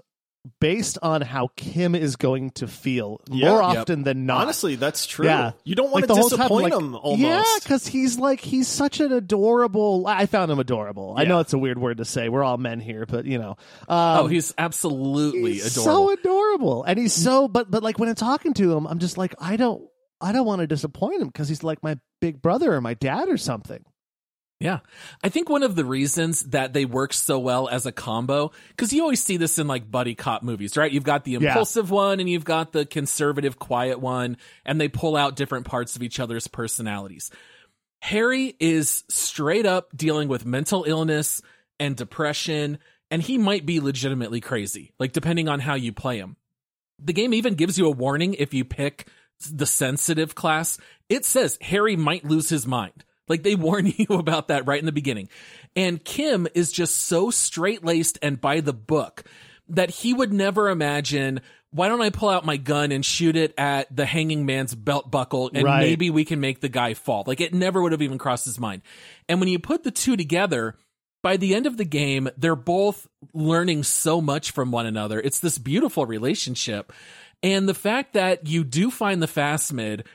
based on how Kim is going to feel yeah, more often yep. than not. Honestly, that's true. Yeah. You don't want like to disappoint time, like, him almost. Yeah, because he's like he's such an adorable I found him adorable. Yeah. I know it's a weird word to say. We're all men here, but you know. Um, oh, he's absolutely he's adorable. So adorable. And he's so but but like when I'm talking to him, I'm just like, I don't I don't want to disappoint him because he's like my big brother or my dad or something. Yeah. I think one of the reasons that they work so well as a combo, because you always see this in like buddy cop movies, right? You've got the impulsive yeah. one and you've got the conservative, quiet one, and they pull out different parts of each other's personalities. Harry is straight up dealing with mental illness and depression, and he might be legitimately crazy, like depending on how you play him. The game even gives you a warning if you pick the sensitive class, it says Harry might lose his mind. Like they warn you about that right in the beginning. And Kim is just so straight laced and by the book that he would never imagine why don't I pull out my gun and shoot it at the hanging man's belt buckle and Right. maybe we can make the guy fall? Like it never would have even crossed his mind. And when you put the two together, by the end of the game, they're both learning so much from one another. It's this beautiful relationship. And the fact that you do find the phasmid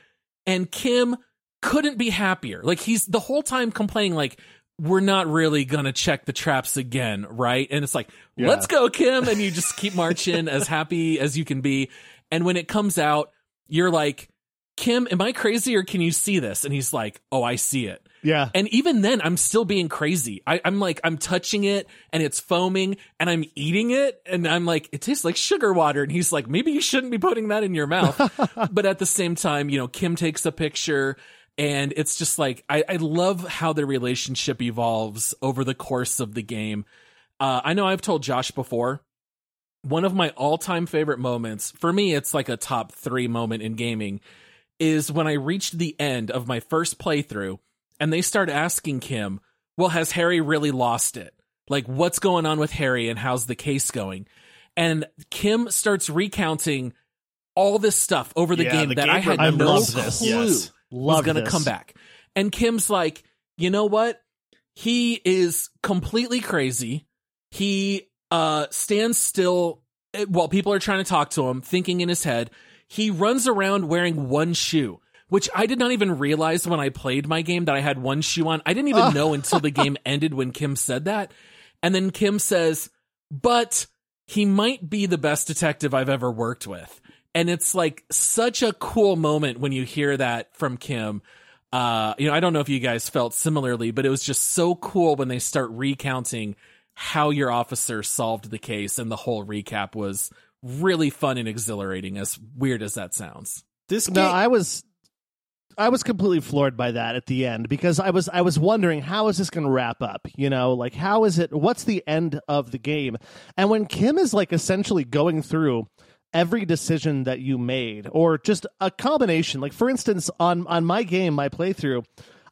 and Kim couldn't be happier. Like he's the whole time complaining like we're not really going to check the traps again, right? And it's like, Yeah. let's go Kim and you just keep marching as happy as you can be. And when it comes out, you're like, Kim, am I crazy or can you see this? And he's like, "Oh, I see it." Yeah. And even then, I'm still being crazy. I, I'm like, I'm touching it and it's foaming and I'm eating it. And I'm like, it tastes like sugar water. And he's like, maybe you shouldn't be putting that in your mouth. but at the same time, you know, Kim takes a picture and it's just like, I, I love how the relationship evolves over the course of the game. Uh, I know I've told Josh before, one of my all time favorite moments, for me, it's like a top three moment in gaming, is when I reached the end of my first playthrough and they start asking Kim, well, has Harry really lost it? Like, what's going on with Harry and how's the case going? And Kim starts recounting all this stuff over the Yeah, game the that game I had I no love clue this. was Yes. Love going to come back. And Kim's like, you know what? He is completely crazy. He uh stands still eh, while people are trying to talk to him, thinking in his head. He runs around wearing one shoe, which I did not even realize when I played my game that I had one shoe on. I didn't even know until the game ended when Kim said that. And then Kim says, but he might be the best detective I've ever worked with. And it's like such a cool moment when you hear that from Kim. Uh, you know, I don't know if you guys felt similarly, but it was just so cool when they start recounting how your officer solved the case and the whole recap was really fun and exhilarating as weird as that sounds. This game, No, I was I was completely floored by that at the end because I was I was wondering how is this going to wrap up? You know, like how is it what's the end of the game? And when Kim is like essentially going through every decision that you made or just a combination like for instance on on my game my playthrough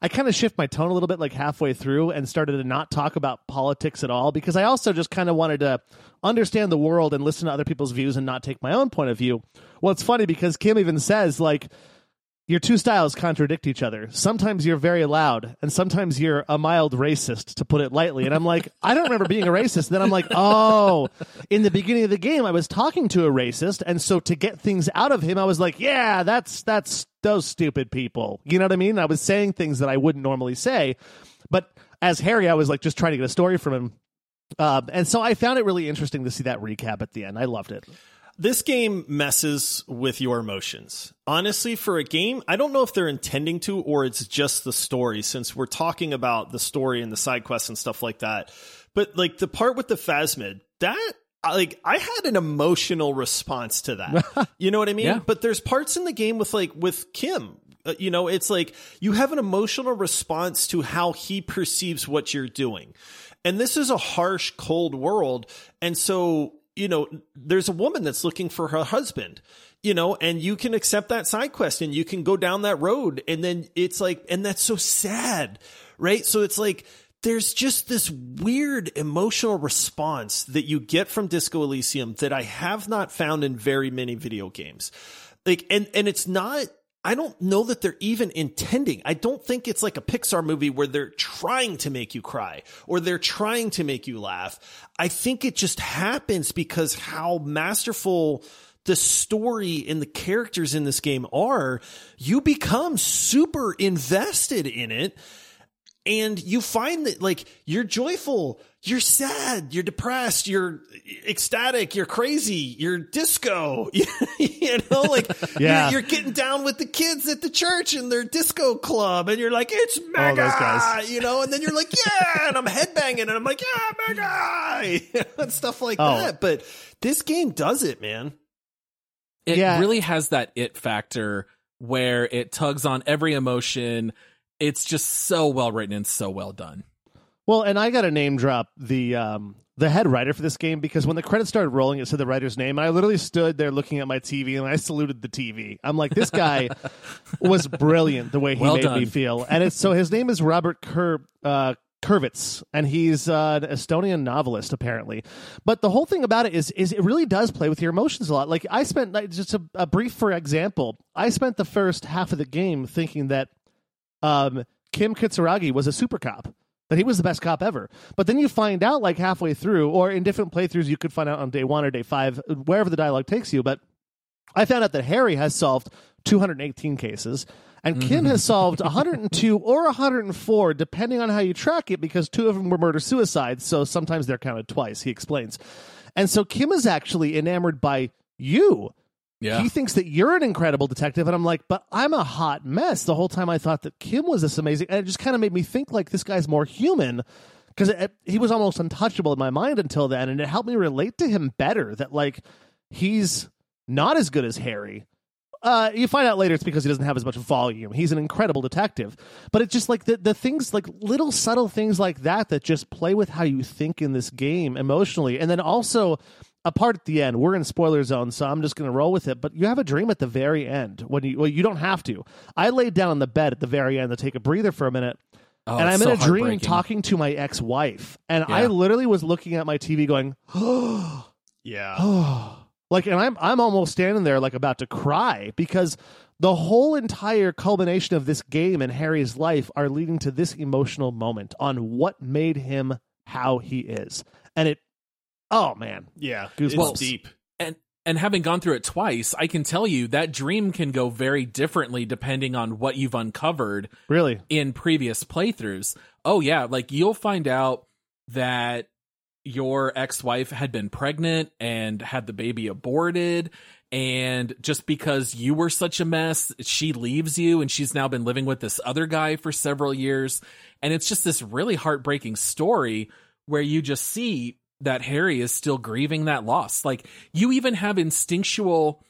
I kind of shift my tone a little bit like halfway through and started to not talk about politics at all because I also just kind of wanted to understand the world and listen to other people's views and not take my own point of view. Well, it's funny because Kim even says like your two styles contradict each other. Sometimes you're very loud, and sometimes you're a mild racist, to put it lightly. And I'm like, I don't remember being a racist. Then I'm like, oh, in the beginning of the game, I was talking to a racist, and so to get things out of him, I was like, yeah, that's that's those stupid people. You know what I mean? I was saying things that I wouldn't normally say, but as Harry, I was like just trying to get a story from him. Um, and so I found it really interesting to see that recap at the end. I loved it. this game messes with your emotions. Honestly, for a game, I don't know if they're intending to or it's just the story since we're talking about the story and the side quests and stuff like that. But like the part with the Phasmid, that like I had an emotional response to that. you know what I mean? Yeah. But there's parts in the game with like with Kim uh, you know, it's like you have an emotional response to how he perceives what you're doing. And this is a harsh, cold world. And so, you know, there's a woman that's looking for her husband, you know, and you can accept that side quest and you can go down that road. And then it's like, and that's so sad, right? So it's like, there's just this weird emotional response that you get from Disco Elysium that I have not found in very many video games. Like, and, and it's not, I don't know that they're even intending. I don't think it's like a Pixar movie where they're trying to make you cry or they're trying to make you laugh. I think it just happens because how masterful the story and the characters in this game are, you become super invested in it and you find that like you're joyful, you're sad, you're depressed, you're ecstatic, you're crazy, you're disco. you know, like Yeah. you're, you're getting down with the kids at the church and their disco club, and you're like, it's mega, those guys. you know, and then you're like, yeah, and I'm headbanging, and I'm like, yeah, mega, and stuff like Oh. that. But this game does it, man. It Yeah. really has that it factor where it tugs on every emotion. It's just so well written and so well done. Well, and I got to name drop the um, the head writer for this game because when the credits started rolling, it said the writer's name, and I literally stood there looking at my TV and I saluted the TV. I'm like, this guy was brilliant the way he Well made me feel, and it's so his name is Robert Kerr. Uh, Kurvitz, and he's uh, an Estonian novelist apparently. But the whole thing about it is, is it really does play with your emotions a lot. Like I spent like, just a, a brief, for example, I spent the first half of the game thinking that um, Kim Kitsuragi was a super cop. That he was the best cop ever. But then you find out like halfway through, or in different playthroughs, you could find out on day one or day five, wherever the dialogue takes you. But I found out that Harry has solved 218 cases, and Kim has solved 102 or 104, depending on how you track it, because two of them were murder suicides, so sometimes they're counted twice, he explains. And so Kim is actually enamored by you. Yeah. He thinks that you're an incredible detective, and I'm like, but I'm a hot mess. The whole time I thought that Kim was this amazing, and it just kind of made me think like this guy's more human because he was almost untouchable in my mind until then, and it helped me relate to him better. That like he's not as good as Harry. Uh, you find out later it's because he doesn't have as much volume. He's an incredible detective, but it's just like the the things like little subtle things like that that just play with how you think in this game emotionally, and then also a part at the end. We're in spoiler zone, so I'm just going to roll with it. But you have a dream at the very end when you well, you don't have to. I laid down on the bed at the very end to take a breather for a minute. Oh, and I'm in a dream talking to my ex-wife, and I literally was looking at my TV, going, oh, Yeah. like and i'm i'm almost standing there like about to cry because the whole entire culmination of this game and harry's life are leading to this emotional moment on what made him how he is and it oh man Yeah. Goosebumps. It's deep. and and having gone through it twice, I can tell you that dream can go very differently depending on what you've uncovered really in previous playthroughs. Oh yeah, like you'll find out that your ex-wife had been pregnant and had the baby aborted and just because you were such a mess, she leaves you and she's now been living with this other guy for several years and it's just this really heartbreaking story where you just see that Harry is still grieving that loss. Like you even have instinctual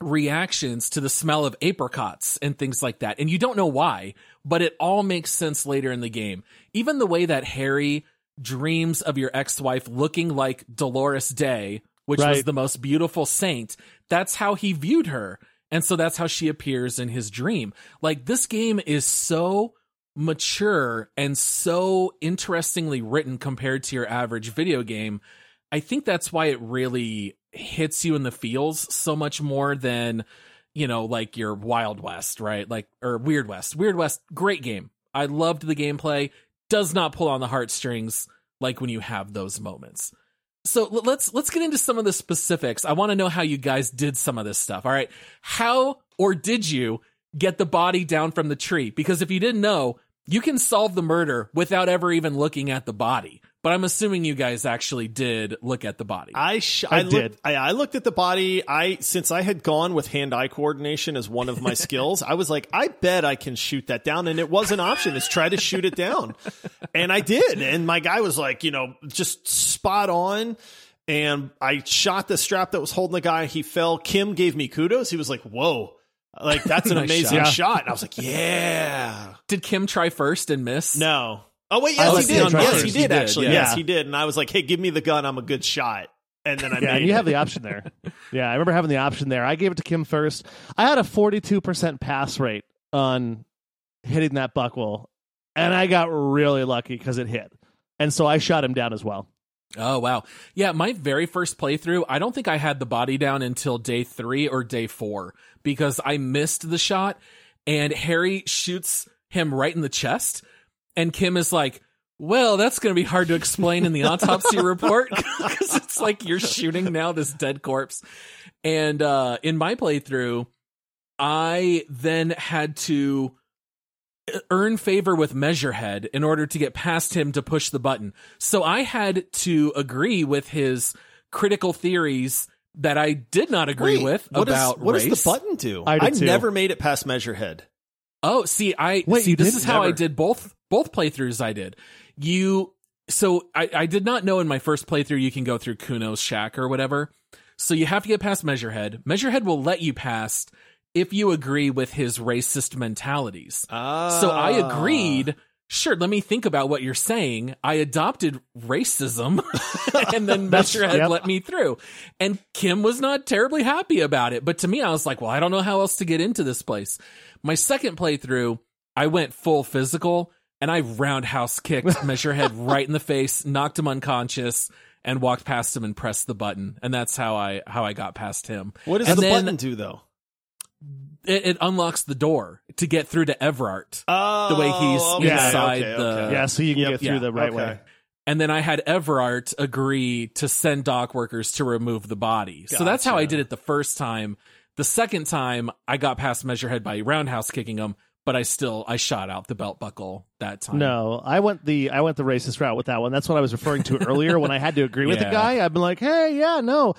reactions to the smell of apricots and things like that. And you don't know why, but it all makes sense later in the game. Even the way that Harry dreams of your ex-wife looking like Dolores Dei, which was the most beautiful saint, that's how he viewed her. And so that's how she appears in his dream. Like this game is so mature and so interestingly written compared to your average video game. I think that's why it really hits you in the feels so much more than, you know, like your Wild West, right? Like, or Weird West. Weird West, great game. I loved the gameplay. Does not pull on the heartstrings like when you have those moments. So let's let's get into some of the specifics. I want to know how you guys did some of this stuff. All right. How or did you get the body down from the tree? Because if you didn't know, you can solve the murder without ever even looking at the body. But I'm assuming you guys actually did look at the body. I sh- I I, looked, did. I, I looked at the body. I since I had gone with hand eye coordination as one of my skills, I was like, I bet I can shoot that down, and it was an option. Is try to shoot it down, and I did. And my guy was like, you know, just spot on. And I shot the strap that was holding the guy. He fell. Kim gave me kudos. He was like, "Whoa." Like that's an Nice amazing shot. shot. And I was like, "Yeah." did Kim try first and miss? No. Oh wait, yes, like he did. try Yes, first. he He did did, actually. yeah. Yes, he did. And I was like, "Hey, give me the gun. I'm a good shot." And then I yeah made and you it. have the option there yeah i remember having the option there i gave it to kim first i had a 42% pass rate on hitting that buckle and i got really lucky because it hit and so i shot him down as well Oh wow. Yeah, my very first playthrough, I don't think I had the body down until day 3 or day 4 because I missed the shot and Harry shoots him right in the chest and Kim is like, "Well, that's going to be hard to explain in the autopsy report because it's like you're shooting now this dead corpse." And uh in my playthrough, I then had to earn favor with Measurehead in order to get past him to push the button. So I had to agree with his critical theories that I did not agree Wait, with what does- about what race. does the button do? I did too. never made it past Measurehead. Oh, see, I Wait, see. This did? is how I did both both playthroughs. I did. You so I I did not know in my first playthrough you can go through Cuno's shack or whatever. So you have to get past Measurehead. Measurehead will let you past if you agree with his racist mentalities. Ah. So I agreed. Sure, let me think about what you're saying. I adopted racism and then Measurehead yep. let me through. And Kim was not terribly happy about it. But to me, I was like, well, I don't know how else to get into this place. My second playthrough, I went full physical and I roundhouse kicked Measurehead right in the face, knocked him unconscious, and walked past him and pressed the button. And that's how I how I got past him. What does And the then button do though? It, it unlocks the door to get through to Evrart. Oh, The way he's oh, okay, inside okay, the- okay. Yeah, so you can Yep, get through yeah, the right okay. way. And then I had Evrart agree to send dock workers to remove the body. So that's how I did it the first time. The second time I got past Measurehead by roundhouse kicking him, but I still I shot out the belt buckle that time. No, I went the I went the racist route with that one. That's what I was referring to earlier when I had to agree with the guy. I've been like, hey, yeah, no.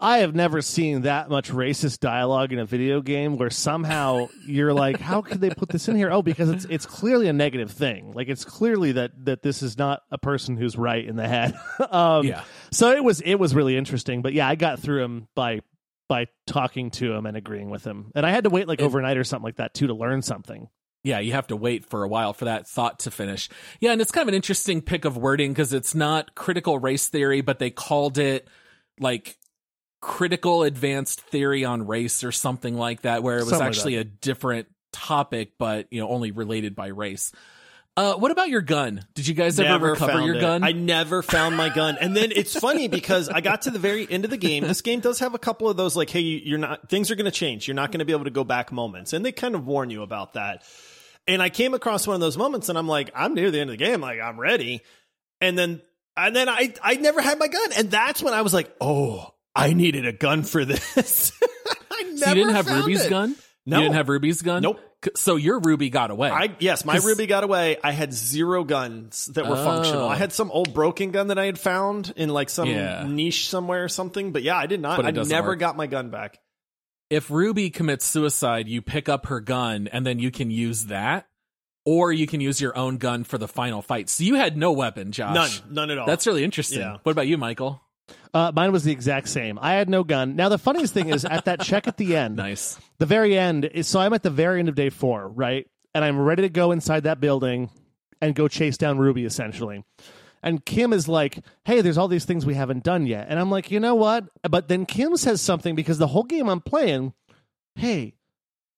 I have never seen that much racist dialogue in a video game where somehow you're like, how could they put this in here? Oh, because it's it's clearly a negative thing. Like it's clearly that that this is not a person who's right in the head. um, Yeah. So it was it was really interesting. But yeah, I got through him by by talking to him and agreeing with him, and I had to wait like It- overnight or something like that too to learn something. Yeah, you have to wait for a while for that thought to finish. Yeah, and it's kind of an interesting pick of wording because it's not critical race theory, but they called it like critical advanced theory on race or something like that, where it was Something like actually a different topic, but you know, only related by race. Uh, what about your gun? Did you guys ever recover your it. gun? I never found my gun. And then it's funny because I got to the very end of the game. This game does have a couple of those like, hey, you're not things are going to change. You're not going to be able to go back moments, and they kind of warn you about that. And I came across one of those moments, and I'm like, I'm near the end of the game. Like I'm ready. And then and then I I never had my gun, and that's when I was like, oh, I needed a gun for this. I never so you didn't have Ruby's it. gun? No. You didn't have Ruby's gun? Nope. So your Ruby got away. I yes, my Ruby got away. I had zero guns that were Oh. functional. I oh. had some old broken gun that I had found in like some Yeah. niche somewhere or something. But yeah, I did not. I never work. got my gun back. if Ruby commits suicide, you pick up her gun and then you can use that, or you can use your own gun for the final fight. So you had no weapon, Josh. None, none at all. That's really interesting. Yeah. What about you, Michael? Uh, mine was the exact same. I had no gun. Now the funniest thing is at that check at the end, Nice. the very end. Is, so I'm at the very end of day four, right? And I'm ready to go inside that building and go chase down Ruby, essentially. And Kim is like, "Hey, there's all these things we haven't done yet." And I'm like, "You know what?" But then Kim says something because the whole game I'm playing, "Hey,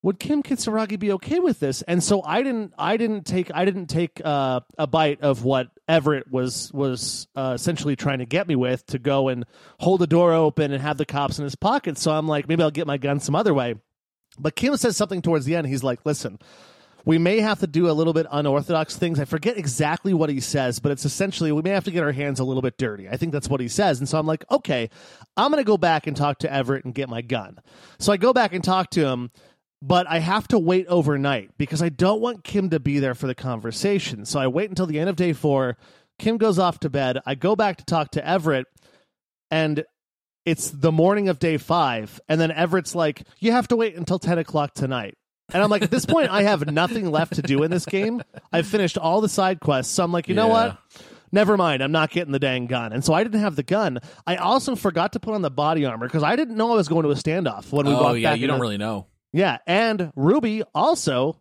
would Kim Kitsuragi be okay with this?" And so I didn't, I didn't take, I didn't take uh, a bite of what Evrart was was uh, essentially trying to get me with to go and hold the door open and have the cops in his pocket. So I'm like, maybe I'll get my gun some other way. But Kim says something towards the end. He's like, "Listen." We may have to do a little bit unorthodox things. I forget exactly what he says, but it's essentially we may have to get our hands a little bit dirty. I think that's what he says. And so I'm like, okay, I'm going to go back and talk to Evrart and get my gun. So I go back and talk to him, but I have to wait overnight because I don't want Kim to be there for the conversation. So I wait until the end of day four. Kim goes off to bed. I go back to talk to Evrart, and it's the morning of day five. And then Evrart's like, you have to wait until 10 o'clock tonight. And I'm like, at this point, I have nothing left to do in this game. I've finished all the side quests. So I'm like, you know what? Never mind. I'm not getting the dang gun. And so I didn't have the gun. I also forgot to put on the body armor because I didn't know I was going to a standoff when we oh walked yeah, back. you don't really know. Yeah. And Ruby also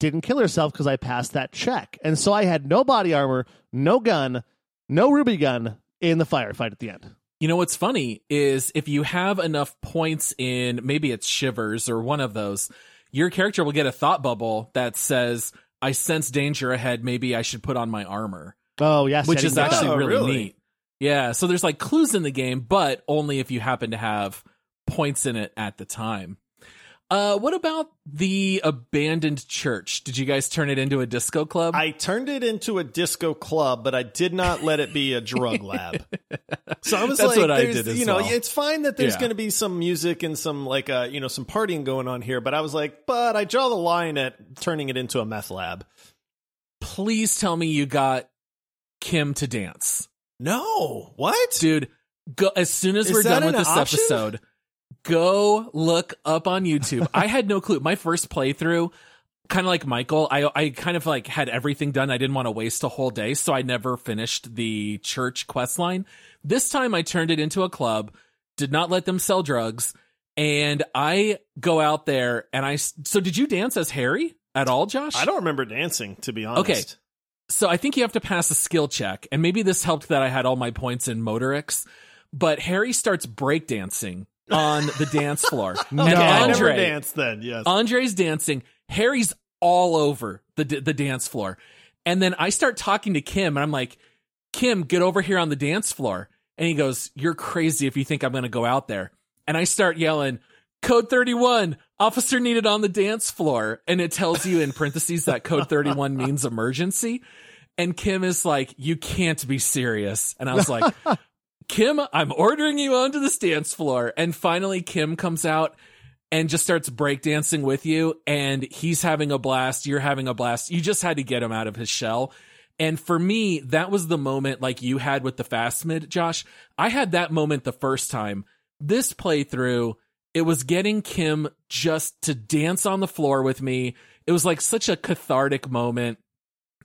didn't kill herself because I passed that check. And so I had no body armor, no gun, no Ruby gun in the firefight at the end. You know what's funny is if you have enough points in maybe it's shivers or one of those, your character will get a thought bubble that says, "I sense danger ahead. Maybe I should put on my armor." Oh, yes. which is didn't get that. Oh, actually Oh, really, really? neat. Yeah, so there's like clues in the game, but only if you happen to have points in it at the time. Uh, what about the abandoned church? Did you guys turn it into a disco club? I turned it into a disco club, but I did not let it be a drug lab. So I was That's like, what I did you know, well. it's fine that there's Yeah. going to be some music and some like, uh, you know, some partying going on here, but I was like, but I draw the line at turning it into a meth lab. Please tell me you got Kim to dance. No, what? Dude, go as soon as Is we're done with this option? episode, go look up on YouTube. I had no clue. My first playthrough, kind of like Michael, I I kind of like had everything done. I didn't want to waste a whole day, so I never finished the church quest line. This time I turned it into a club, did not let them sell drugs, and I go out there and I so did you dance as Harry at all, Josh? I don't remember dancing, to be honest. Okay. so I think you have to pass a skill check, and maybe this helped that I had all my points in Motorics. But Harry starts breakdancing on the dance floor, and I never Andre, danced then, yes. Andre's dancing. Harry's all over the the dance floor, And then I start talking to Kim and I'm like, Kim, get over here on the dance floor. And he goes, You're crazy if you think I'm going to go out there. And I start yelling, Code 31, officer needed on the dance floor. And it tells you in parentheses that code 31 means emergency. And Kim is like, You can't be serious. And I was like, Kim, I'm ordering you onto the dance floor. And finally, Kim comes out and just starts breakdancing with you. And he's having a blast. You're having a blast. You just had to get him out of his shell. And for me, that was the moment like you had with the Phasmid, Josh. I had that moment the first time. This playthrough, it was getting Kim just to dance on the floor with me. It was like such a cathartic moment.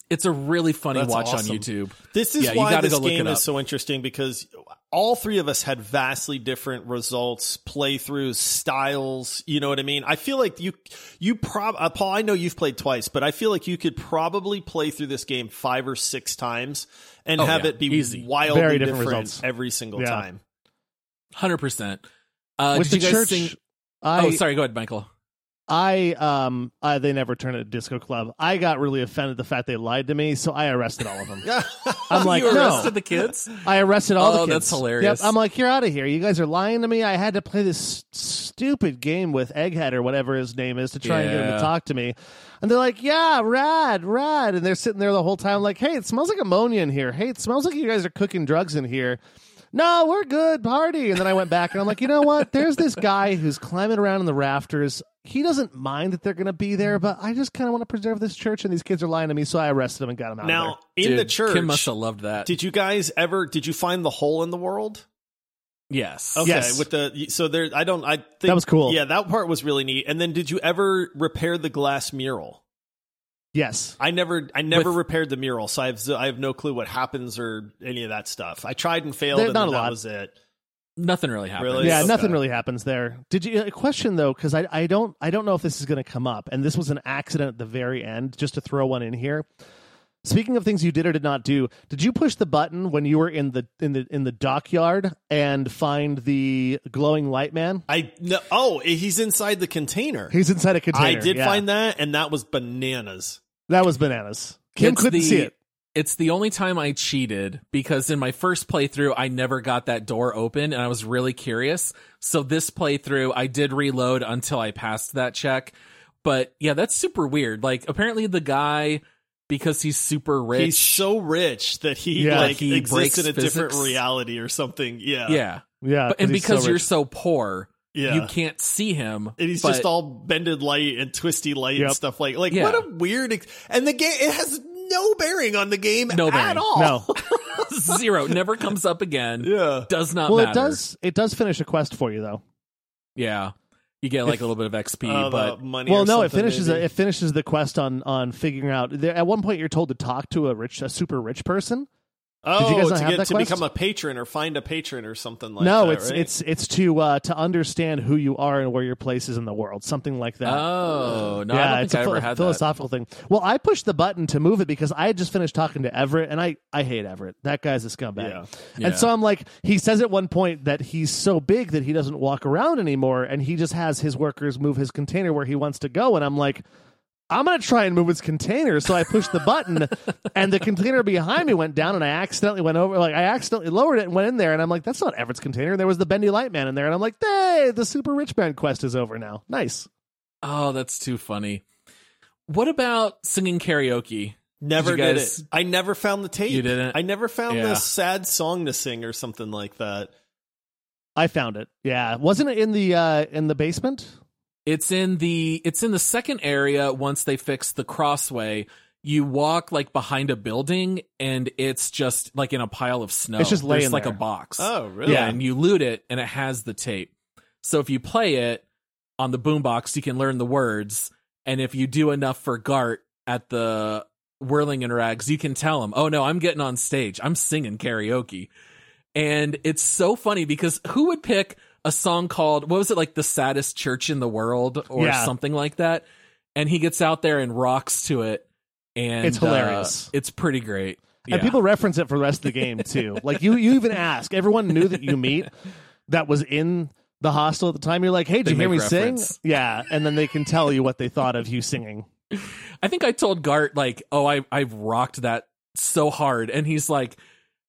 It's a really funny That's watch awesome. on YouTube. This is Yeah, why this game is so interesting because all three of us had vastly different results, playthroughs, styles. You know what I mean? I feel like you, you prob, uh, Paul. I know you've played twice, but I feel like you could probably play through this game five or six times and Oh, have yeah. it be Easy. wildly Very different, different every single Yeah. time. Hundred percent. Uh, With did the you guys church, sing? I, oh, sorry. Go ahead, Michael. I um I, they never turned it a disco club. I got really offended the fact they lied to me, so I arrested all of them. I'm like, you no. arrested the kids. I arrested all the Oh, kids. that's hilarious. Yep. I'm like, you're out of here. You guys are lying to me. I had to play this stupid game with Egghead or whatever his name is to try and get him to talk to me. And they're like, yeah, rad, rad. And they're sitting there the whole time like, hey, it smells like ammonia in here. Hey, it smells like you guys are cooking drugs in here. No, we're good, party. And then I went back and I'm like, you know what? There's this guy who's climbing around in the rafters. He doesn't mind that they're going to be there, but I just kind of want to preserve this church, and these kids are lying to me, so I arrested them and got him out of there. Now in Dude, the church, Kim must have loved that. did you guys ever? Did you find the hole in the world? yes. Okay, Yes. with the so there, I don't. I think That was cool. Yeah, that part was really neat. And then, did you ever repair the glass mural? Yes. I never, I never With- repaired the mural, so I have, I have no clue what happens or any of that stuff. I tried and failed, and not then a that lot. was it. Nothing really happened. Really? yeah Okay. nothing really happens there did you a question though because I, I don't i don't know if this is going to come up and this was an accident at the very end just to throw one in here speaking of things you did or did not do did you push the button when you were in the in the in the dockyard and find the glowing light man I no, oh, eh, he's inside the container. he's inside a container I did yeah. find that, and that was bananas. that was bananas kim It's couldn't the- see it It's the only time I cheated because in my first playthrough, I never got that door open and I was really curious. So this playthrough, I did reload until I passed that check. But yeah, that's super weird. Like apparently the guy, because he's super rich. He's so rich that he Yeah. like He exists in breaks a different reality or something. Yeah, yeah. yeah But, and because so you're so poor, yeah. you can't see him. and he's but- just all bended light and twisty light Yep. and stuff like like Yeah. what a weird ex- and the game it has no bearing on the game No at bearing. all. no zero. Never comes up again. Yeah. Does not well matter. it does it does finish a quest for you though Yeah. You get like a little bit of XP, Uh, but the money well, or no, it finishes. maybe. It finishes the quest on on figuring out. There, at one point, you're told to talk to a rich, a super rich person. Oh, you guys to get to become a patron or find a patron or something like no, that. it's right? it's it's to uh, to understand who you are and where your place is in the world, something like that. oh no, yeah, it's I a ever ph- had that. philosophical thing. Well, I pushed the button to move it because I had just finished talking to Evrart, and I I hate Evrart. That guy's a scumbag. Yeah. Yeah. And so I'm like, he says at one point that he's so big that he doesn't walk around anymore, and he just has his workers move his container where he wants to go. And I'm like, I'm gonna try and move his container. So I pushed the button, and the container behind me went down, and I accidentally went over, like I accidentally lowered it and went in there, and I'm like, that's not Evrart's container. And there was the Bendy Light Man in there, and I'm like, hey, the Super Rich Man quest is over now. Nice. Oh, that's too funny. What about singing karaoke? never did, guys- it. I never found the tape. You didn't? I never found Yeah. the sad song to sing or something like that. I found it. Yeah, wasn't it in the uh, in the basement? It's in the it's in the second area once they fix the crossway. You walk like behind a building and it's just like in a pile of snow. It's just There's laying like there. a box. Oh, really? Yeah, and you loot it and it has the tape. So if you play it on the boombox, you can learn the words. And if you do enough for Garte at the Whirling-in-Rags, you can tell him, "Oh no, I'm getting on stage. I'm singing karaoke." And it's so funny because who would pick a song called what was it like the saddest church in the world or Yeah. something like that? And he gets out there and rocks to it, and It's uh, hilarious. it's pretty great. And people reference it for the rest of the game too. like you, you even ask everyone knew that you meet that was in the hostel at the time. You're like, "Hey, did They you hear me make sing?" Yeah, and then they can tell you what they thought of you singing. I think I told Garte like, "Oh, I I've rocked that so hard," and he's like,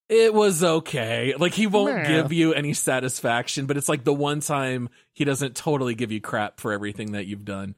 "It was okay." Like he won't Meh. give you any satisfaction, but it's like the one time he doesn't totally give you crap for everything that you've done.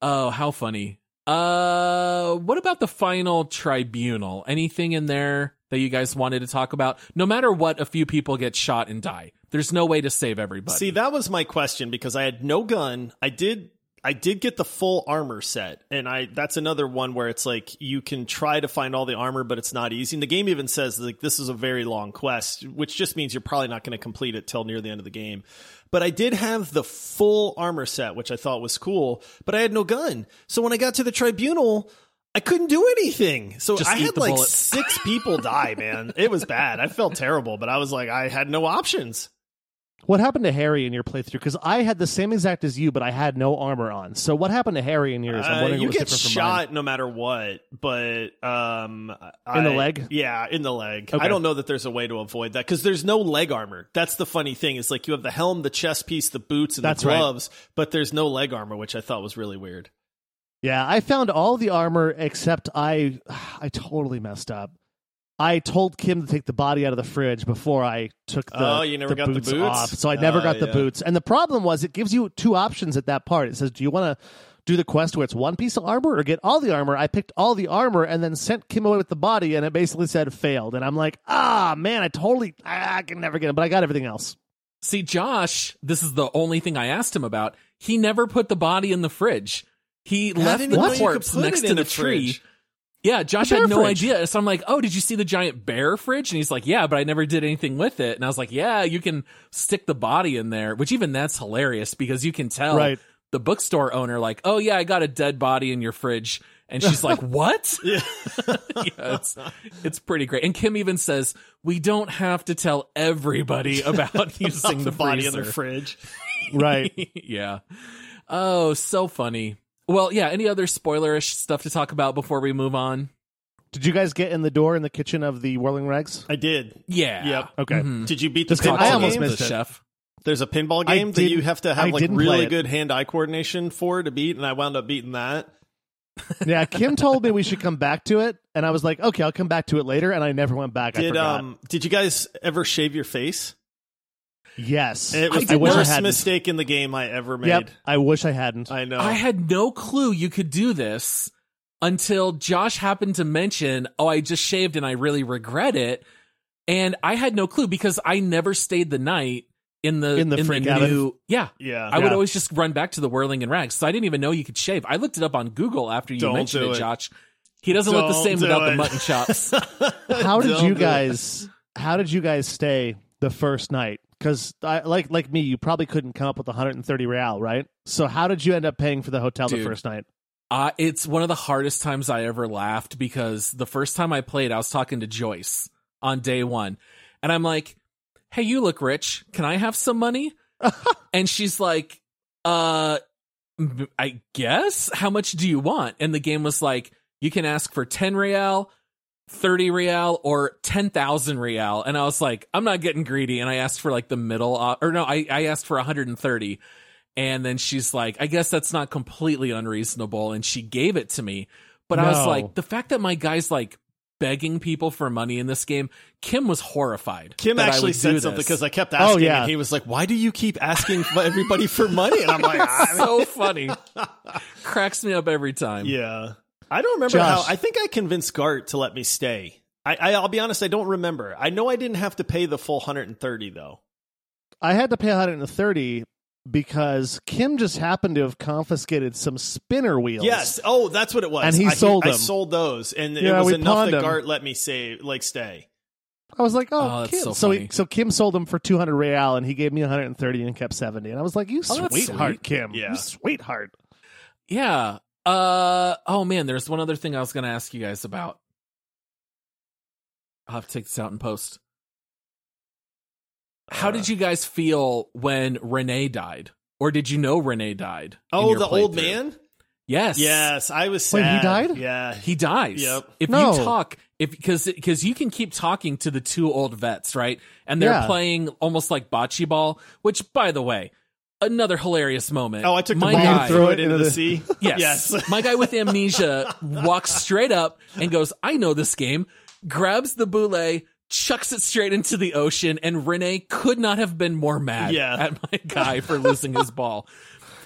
Oh, how funny. Uh, what about the final tribunal? Anything in there that you guys wanted to talk about? No matter what, a few people get shot and die. There's no way to save everybody. See, that was my question because I had no gun. I did I did get the full armor set, and I that's another one where it's like you can try to find all the armor, but it's not easy. And the game even says like this is a very long quest, which just means you're probably not going to complete it till near the end of the game. But I did have the full armor set, which I thought was cool, but I had no gun. So when I got to the tribunal, I couldn't do anything. So Just I had like six people die, man. It was bad. I felt terrible, but I was like, I had no options. What happened to Harry in your playthrough? Because I had the same exact as you, but I had no armor on. So what happened to Harry in yours? I'm Uh, you what was get different from mine. shot no matter what, but um, In the leg? Yeah, in the leg. Okay. I don't know that there's a way to avoid that because there's no leg armor. That's the funny thing. Is like you have the helm, the chest piece, the boots, and That's the right. gloves, but there's no leg armor, which I thought was really weird. Yeah, I found all the armor except I I totally messed up. I told Kim to take the body out of the fridge before I took the, Oh, you never the got the boots, boots? off. So I never Oh, got the yeah. boots. And the problem was it gives you two options at that part. It says, "Do you want to do the quest where it's one piece of armor or get all the armor?" I picked all the armor and then sent Kim away with the body and it basically said failed. And I'm like, "Ah, man, I totally I, I can never get it, but I got everything else." See, Josh, this is the only thing I asked him about. He never put the body in the fridge. He left the know you could corpse put next to in the a tree. Yeah, Josh had no fridge. idea. So I'm like, oh, did you see the giant bear fridge? And he's like, yeah, but I never did anything with it. And I was like, yeah, you can stick the body in there, which even that's hilarious because you can tell Right. the bookstore owner, like, oh, yeah, I got a dead body in your fridge. And she's like, what? Yeah. it's, it's pretty great. And Kim even says, we don't have to tell everybody about using the, body freezer. in the fridge. Right. yeah. Oh, so funny. Well, yeah. Any other spoilerish stuff to talk about before we move on? Did you guys get in the door in the kitchen of the Whirling Regs? I did. Yeah. Yep. Okay. Mhm. Did you beat the Just 'cause pinball I almost game? missed the it. chef. There's a pinball game that you didn't- have to I have like really good hand-eye coordination for to beat, and I wound up beating that. yeah, Kim told me we should come back to it, and I was like, okay, I'll come back to it later, and I never went back. Did forgot. um did you guys ever shave your face? Yes, It was I the did wish I worst hadn't. mistake in the game I ever made. Yep, I wish I hadn't. I know. I had no clue you could do this until Josh happened to mention, "Oh, I just shaved and I really regret it." And I had no clue because I never stayed the night in the In the freak cabin? new. Yeah, yeah. I would always just run back to the whirling and rags. So I didn't even know you could shave. I looked it up on Google after you Don't mentioned it, it. Josh. He doesn't look the same do without the mutton chops. how did Don't you guys? How did you guys stay the first night? Because like like me, you probably couldn't come up with 130 real, right? So how did you end up paying for the hotel the first night? Uh, it's one of the hardest times I ever laughed because the first time I played, I was talking to Joyce on day one. And I'm like, hey, you look rich. Can I have some money? and she's like, uh, I guess. How much do you want? And the game was like, you can ask for 10 real, 30 real, or 10,000 real. And I was like, I'm not getting greedy. And I asked for like the middle, uh, or no, I, I asked for 130. And then she's like, I guess that's not completely unreasonable. And she gave it to me. But I was like, the fact that my guy's like begging people for money in this game, Kim was horrified. Kim that I actually would said this. something because I kept asking, yeah. and he was like, "Why do you keep asking everybody for money?" And I'm like, "I mean, so funny. Cracks me up every time. "Yeah." I don't remember Josh. how. I think I convinced Garte to let me stay. I, I, I'll be honest, I don't remember. I know I didn't have to pay the full 130 though. I had to pay 130 because Kim just happened to have confiscated some spinner wheels. Yes. Oh, that's what it was. And he I, sold I them. sold those, and Yeah, it was we enough pawned that them. Garte let me say like stay. I was like, oh, Oh, Kim. so so he, so Kim sold them for 200 real, and he gave me 130 and kept 70. And I was like, you Oh, that's sweetheart, sweet. Kim. Yeah. You sweetheart. Yeah. Uh oh man, there's one other thing I was gonna ask you guys about. I'll have to take this out in post. How Uh. did you guys feel when René died? Or did you know René died? Oh, the old man. Yes. Yes, I was. Wait, he died? Yeah. He dies. Yep. If No. you talk, if because because you can keep talking to the two old vets, right? And they're Yeah. playing almost like bocce ball. Which, by the way, another hilarious moment. Oh, I took the my ball guy, and threw it into the sea. Yes. yes. My guy with amnesia walks straight up and goes, I know this game, grabs the boule, chucks it straight into the ocean, and René could not have been more mad Yeah. at my guy for losing his ball.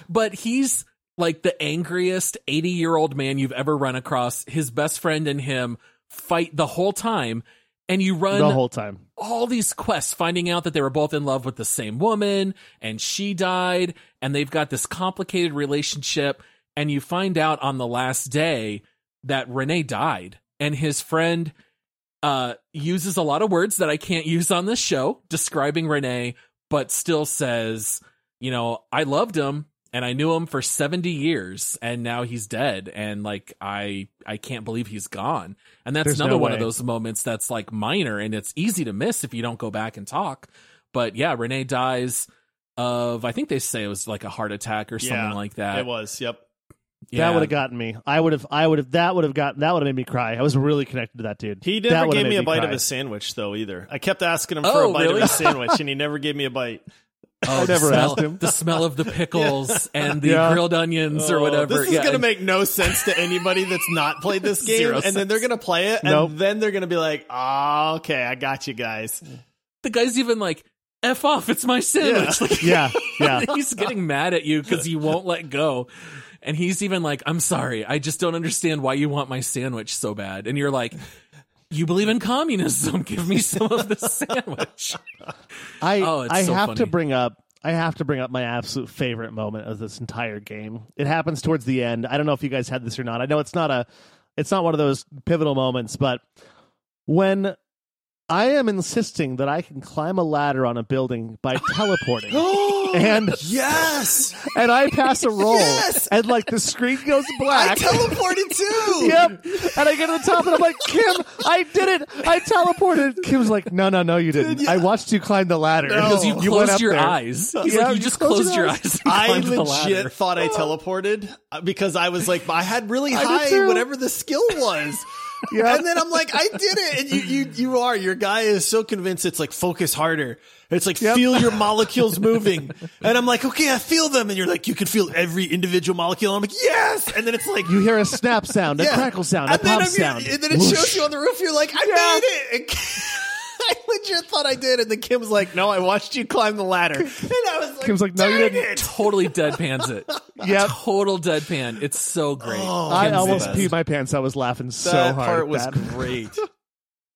But he's like the angriest 80 year old man you've ever run across. His best friend and him fight the whole time. And you run the whole time. all these quests finding out that they were both in love with the same woman and she died and they've got this complicated relationship and you find out on the last day that René died and his friend uh uses a lot of words that I can't use on this show describing René but still says, you know, I loved him and I knew him for 70 years and now he's dead and like I I can't believe he's gone. And that's There's another no one of those moments that's like minor and it's easy to miss if you don't go back and talk. But yeah, René dies of I think they say it was like a heart attack or something Yeah, like that. It was. Yep. Yeah. That would have gotten me. I would have. I would have. That would have gotten. That would have made me cry. I was really connected to that dude. He never gave me a bite cry. of a sandwich though either. I kept asking him for Oh, a bite really? of a sandwich, and he never gave me a bite. Oh, I the never smell, asked him. The smell of the pickles and the Yeah. grilled onions or Oh, whatever. This is Yeah, going to make no sense to anybody that's not played this game, Zero and then they're going to play it, and Nope. then they're going to be like, "Oh, okay, I got you guys." the guy's even like, F off, it's my sandwich. Yeah. Like, Yeah, yeah. he's getting mad at you because you won't let go. And he's even like, I'm sorry, I just don't understand why you want my sandwich so bad. And you're like, you believe in communism. Give me some of the sandwich. I Oh, I so have to bring up I have to bring up my absolute favorite moment of this entire game. It happens towards the end. I don't know if you guys had this or not. I know it's not a it's not one of those pivotal moments, but when I am insisting that I can climb a ladder on a building by teleporting. and yes, and I pass a roll Yes! and like the screen goes black. I black. teleported too. Yep. And I get to the top and I'm like, Kim, I did it. I teleported. Kim's like, no, no, no, you didn't. I watched you climb the ladder. Because you went closed up your there. eyes. He's Yeah, like, you you just closed closed your your eyes. eyes. And I climbed the legit thought I teleported uh, because I was like, I had really high whatever the skill was. Yeah. And then I'm like, I did it. And you, you, you are, your guy is so convinced it's like focus harder. It's like Yep. feel your molecules moving. And I'm like, okay, I feel them. And you're like, you can feel every individual molecule. I'm like, yes. And then it's like, You hear a snap sound, a yeah. crackle sound, and a then pop I'm- sound. And then it Whoosh. shows you on the roof. You're like, I Yeah. made it. And I legit thought I did. And then Kim's like, no, I watched you climb the ladder. And I was like, Kim's like, no, you didn't." it." Totally deadpans it. yeah, Total deadpan. It's so great. I Kim's the almost best. peed my pants. I was laughing so that hard. part was that. great.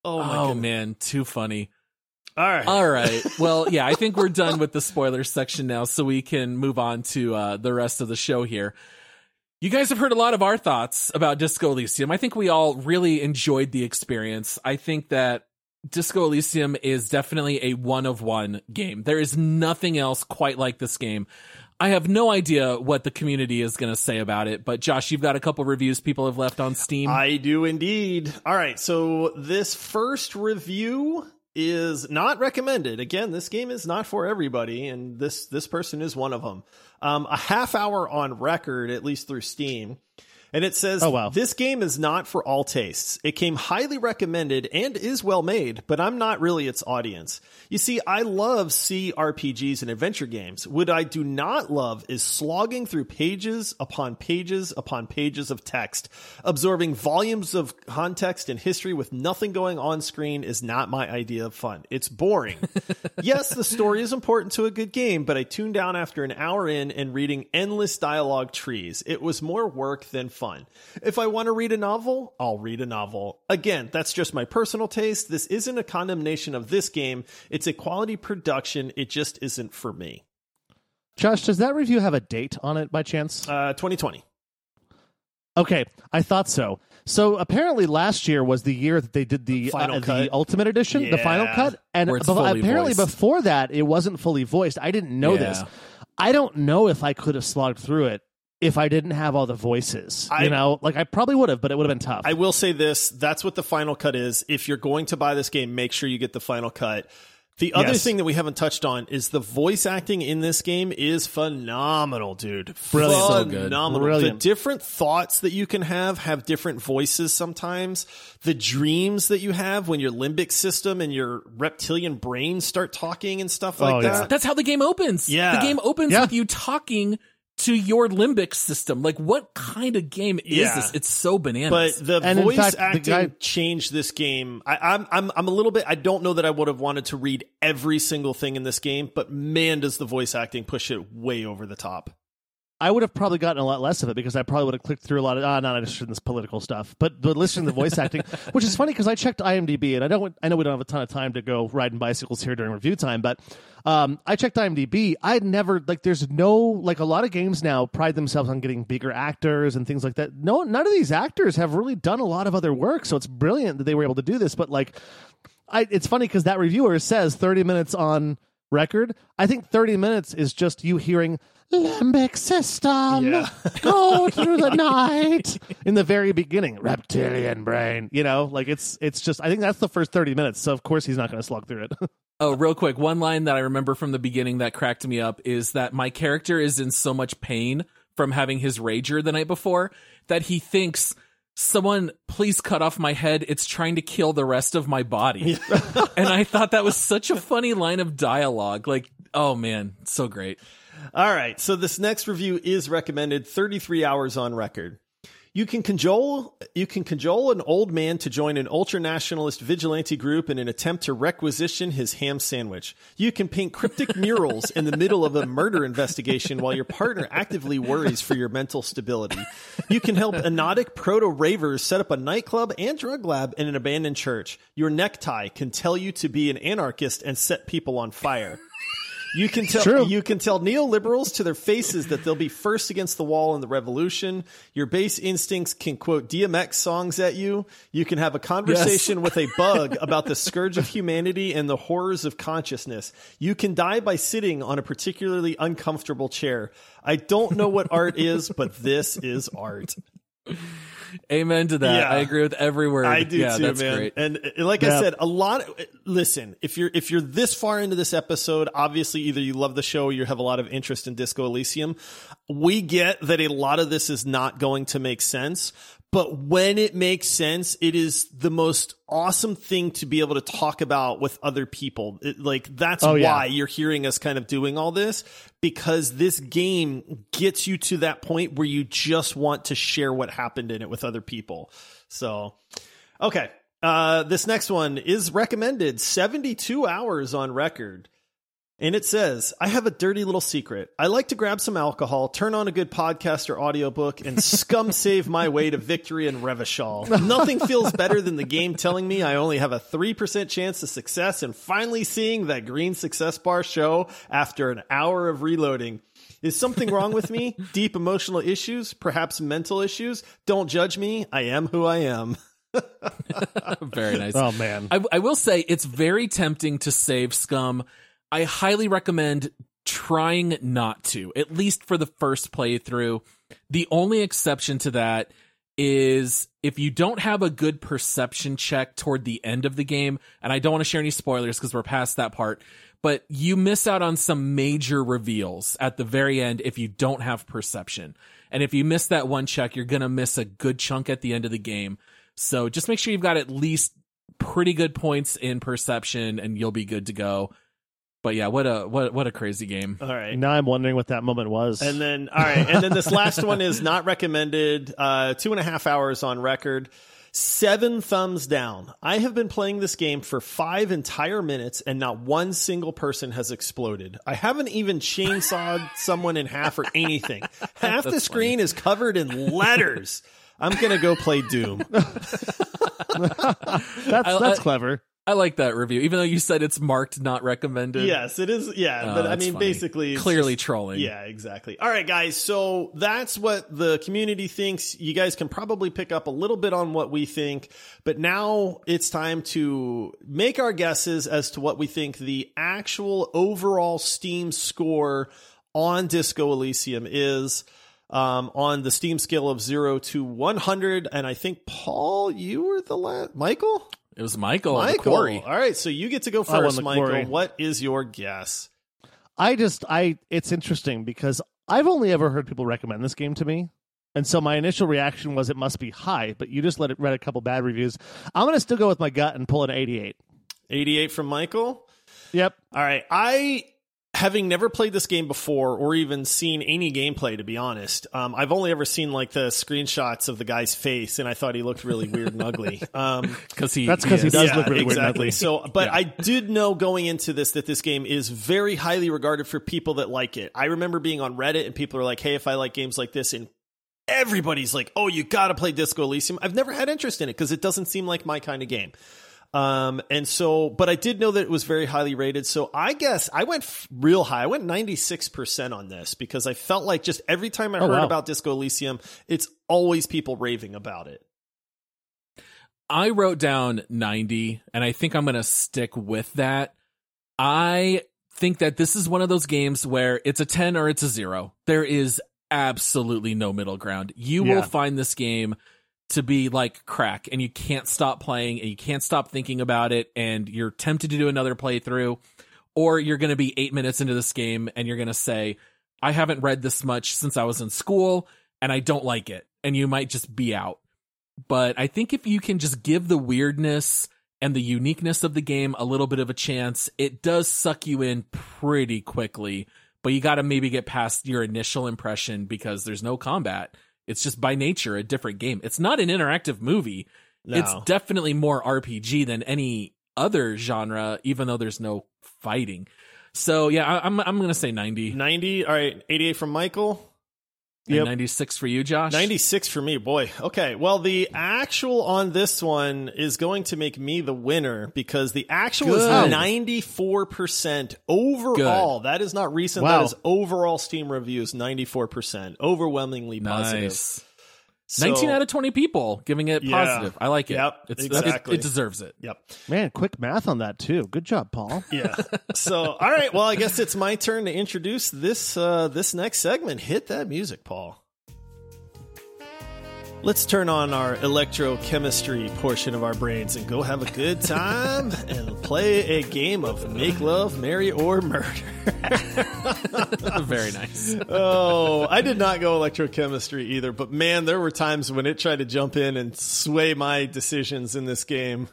Oh my Oh man, too funny. All right. All right. Well, yeah, I think we're done with the spoiler section now, so we can move on to uh, the rest of the show here. You guys have heard a lot of our thoughts about Disco Elysium. I think we all really enjoyed the experience. I think that Disco Elysium is definitely a one of one game. There is nothing else quite like this game. I have no idea what the community is going to say about it, but Josh, you've got a couple reviews people have left on Steam. I do indeed. All right. So this first review is not recommended. Again, this game is not for everybody, and this this person is one of them. Um, a half hour on record, at least through Steam. And it says, Oh, wow. This game is not for all tastes. It came highly recommended and is well made, but I'm not really its audience. You see, I love CRPGs and adventure games. What I do not love is slogging through pages upon pages upon pages of text. Absorbing volumes of context and history with nothing going on screen is not my idea of fun. It's boring. yes, the story is important to a good game, but I tuned down after an hour in and reading endless dialogue trees. It was more work than fun. If I want to read a novel, I'll read a novel. Again, that's just my personal taste. This isn't a condemnation of this game. It's a quality production. It just isn't for me. Josh, does that review have a date on it by chance? Uh, 2020. Okay, I thought so. So apparently last year was the year that they did the Final uh, cut. the ultimate edition, the final cut, and Where it's bef- fully apparently voiced. before that it wasn't fully voiced. I didn't know this. I don't know if I could have slogged through it if I didn't have all the voices. I- you know, like I probably would have, but it would have been tough. I will say this that's what the final cut is. If you're going to buy this game, make sure you get the final cut. The other Yes. thing that we haven't touched on is the voice acting in this game is phenomenal, dude. Brilliant. So good. Phenomenal. Brilliant. The different thoughts that you can have have different voices sometimes. The dreams that you have when your limbic system and your reptilian brain start talking and stuff oh, like Oh, yeah. that. That's how the game opens. Yeah. The game opens Yeah. with you talking to your limbic system. Like, what kind of game is Yeah. this? It's so bananas. But the And voice fact, the acting guy- changed this game. I, I'm I'm I'm a little bit. I don't know that I would have wanted to read every single thing in this game, but man, does the voice acting push it way over the top. I would have probably gotten a lot less of it because I probably would have clicked through a lot of ah, not interested in this political stuff. But but listening to the voice acting, which is funny because I checked IMDb and I don't I know we don't have a ton of time to go riding bicycles here during review time, but um, I checked IMDb. I'd never like there's no like a lot of games now pride themselves on getting bigger actors and things like that. No, none of these actors have really done a lot of other work, so it's brilliant that they were able to do this. But like, I it's funny because that reviewer says 30 minutes on record. I think 30 minutes is just you hearing limbic system. Yeah. go through the night. In the very beginning reptilian brain you know like it's it's just i think that's the first 30 minutes so of course he's not going to slog through it. Oh, real quick, one line that I remember from the beginning that cracked me up is that my character is in so much pain from having his rager the night before that he thinks someone please cut off my head. It's trying to kill the rest of my body. And i thought that was such a funny line of dialogue. Like oh man so great All right, so this next review is recommended 33 hours on record. You can cajole you can cajole an old man to join an ultra nationalist vigilante group in an attempt to requisition his ham sandwich. You can paint cryptic murals in the middle of a murder investigation while your partner actively worries for your mental stability. You can help anodic proto ravers set up a nightclub and drug lab in an abandoned church. Your necktie can tell you to be an anarchist and set people on fire. You can tell True. you can tell neoliberals to their faces that they'll be first against the wall in the revolution. Your base instincts can quote DMX songs at you. You can have a conversation with a bug about the scourge of humanity and the horrors of consciousness. You can die by sitting on a particularly uncomfortable chair. I don't know what art is, but this is art. amen to that Yeah. i agree with every word I do yeah too, that's man. great And uh, like I said, a lot. listen, if you're if you're this far into this episode, obviously either you love the show or you have a lot of interest in Disco Elysium. We get that a lot of this is not going to make sense, but when it makes sense, it is the most awesome thing to be able to talk about with other people. It- like that's Oh, yeah. why you're hearing us kind of doing all this because this game gets you to that point where you just want to share what happened in it with other people. So, okay. Uh, this next one is recommended 72 hours on record. And it says, I have a dirty little secret. I like to grab some alcohol, turn on a good podcast or audiobook, and scum save my way to victory in Revachol. Nothing feels better than the game telling me I only have a 3% chance of success and finally seeing that green success bar show after an hour of reloading. Is something wrong with me? Deep emotional issues? Perhaps mental issues? Don't judge me. I am who I am. very nice oh man I, I will say it's very tempting to save scum. I highly recommend trying not to, at least for the first playthrough. The only exception to that is if you don't have a good perception check toward the end of the game, and I don't want to share any spoilers because we're past that part, but you miss out on some major reveals at the very end if you don't have perception. And if you miss that one check, you're going to miss a good chunk at the end of the game. So just make sure you've got at least pretty good points in perception and you'll be good to go. But yeah, what a what what a crazy game. All right. now i'm wondering what that moment was And then, all right. And then this last one is not recommended. Uh, two and a half hours on record. Seven thumbs down. I have been playing this game for five entire minutes and not one single person has exploded. I haven't even chainsawed someone in half or anything. Half the screen is covered in letters. I'm going to go play Doom. that's I- that's I- clever I like that review, even though you said it's marked not recommended. Yes, it is. Yeah. Oh, but I mean, funny. basically, it's clearly just- trolling. Yeah, exactly. All right, guys. So that's what the community thinks. You guys can probably pick up a little bit on what we think, but now it's time to make our guesses as to what we think the actual overall Steam score on Disco Elysium is. Um, on the Steam scale of zero to 100. And I think, Paul, you were the last, Michael? It was Michael. Michael. Corey. All right, so you get to go first, Michael. quarry. What is your guess? I just I it's interesting because I've only ever heard people recommend this game to me. And so my initial reaction was it must be high, but you just let it read a couple bad reviews. I'm gonna still go with my gut and pull an 88. 88 from Michael. Yep. All right. I, having never played this game before or even seen any gameplay, to be honest, um, I've only ever seen like the screenshots of the guy's face, and I thought he looked really weird and ugly. Um, Because he That's 'cause he is. does look really weird and exactly. ugly. So, but Yeah. I did know going into this that this game is very highly regarded for people that like it. I remember being on Reddit and people are like, "Hey, if I like games like this," and everybody's like, "Oh, you got to play Disco Elysium." I've never had interest in it because it doesn't seem like my kind of game. Um, and so, but I did know that it was very highly rated. So I guess I went f- real high. I went 96% on this because I felt like just every time I Oh, heard wow. about Disco Elysium, it's always people raving about it. I wrote down 90, and I think I'm going to stick with that. I think that this is one of those games where it's a 10 or it's a zero. There is absolutely no middle ground. You Yeah. will find this game to be like crack, and you can't stop playing, and you can't stop thinking about it, and you're tempted to do another playthrough, or you're going to be eight minutes into this game, and you're going to say, I haven't read this much since I was in school, and I don't like it. And you might just be out but I think if you can just give the weirdness and the uniqueness of the game a little bit of a chance, it does suck you in pretty quickly. But you got to maybe get past your initial impression because there's no combat. It's just by nature a different game. It's not an interactive movie. No. It's definitely more RPG than any other genre, even though there's no fighting. So yeah, I, I'm I'm gonna say 90. 90. All right. 88 from Michael. Yep. 96 for you, Josh. 96 for me, boy. Okay. Well, the actual on this one is going to make me the winner because the actual Good. is 94% overall. That is not recent. Wow. That is overall Steam reviews, 94%. Overwhelmingly positive. Nice. So- 19 out of 20 people giving it Yeah. positive. I like it. Yep, it's, exactly. it, it deserves it. Yep. Man, quick math on that too. Good job, Paul. Yeah. so, all right. Well, I guess it's my turn to introduce this uh, this next segment. Hit that music, Paul. Let's turn on our electrochemistry portion of our brains and go have a good time and play a game of make love, marry, or murder. Very nice. oh, I did not go electrochemistry either, but man, there were times when it tried to jump in and sway my decisions in this game.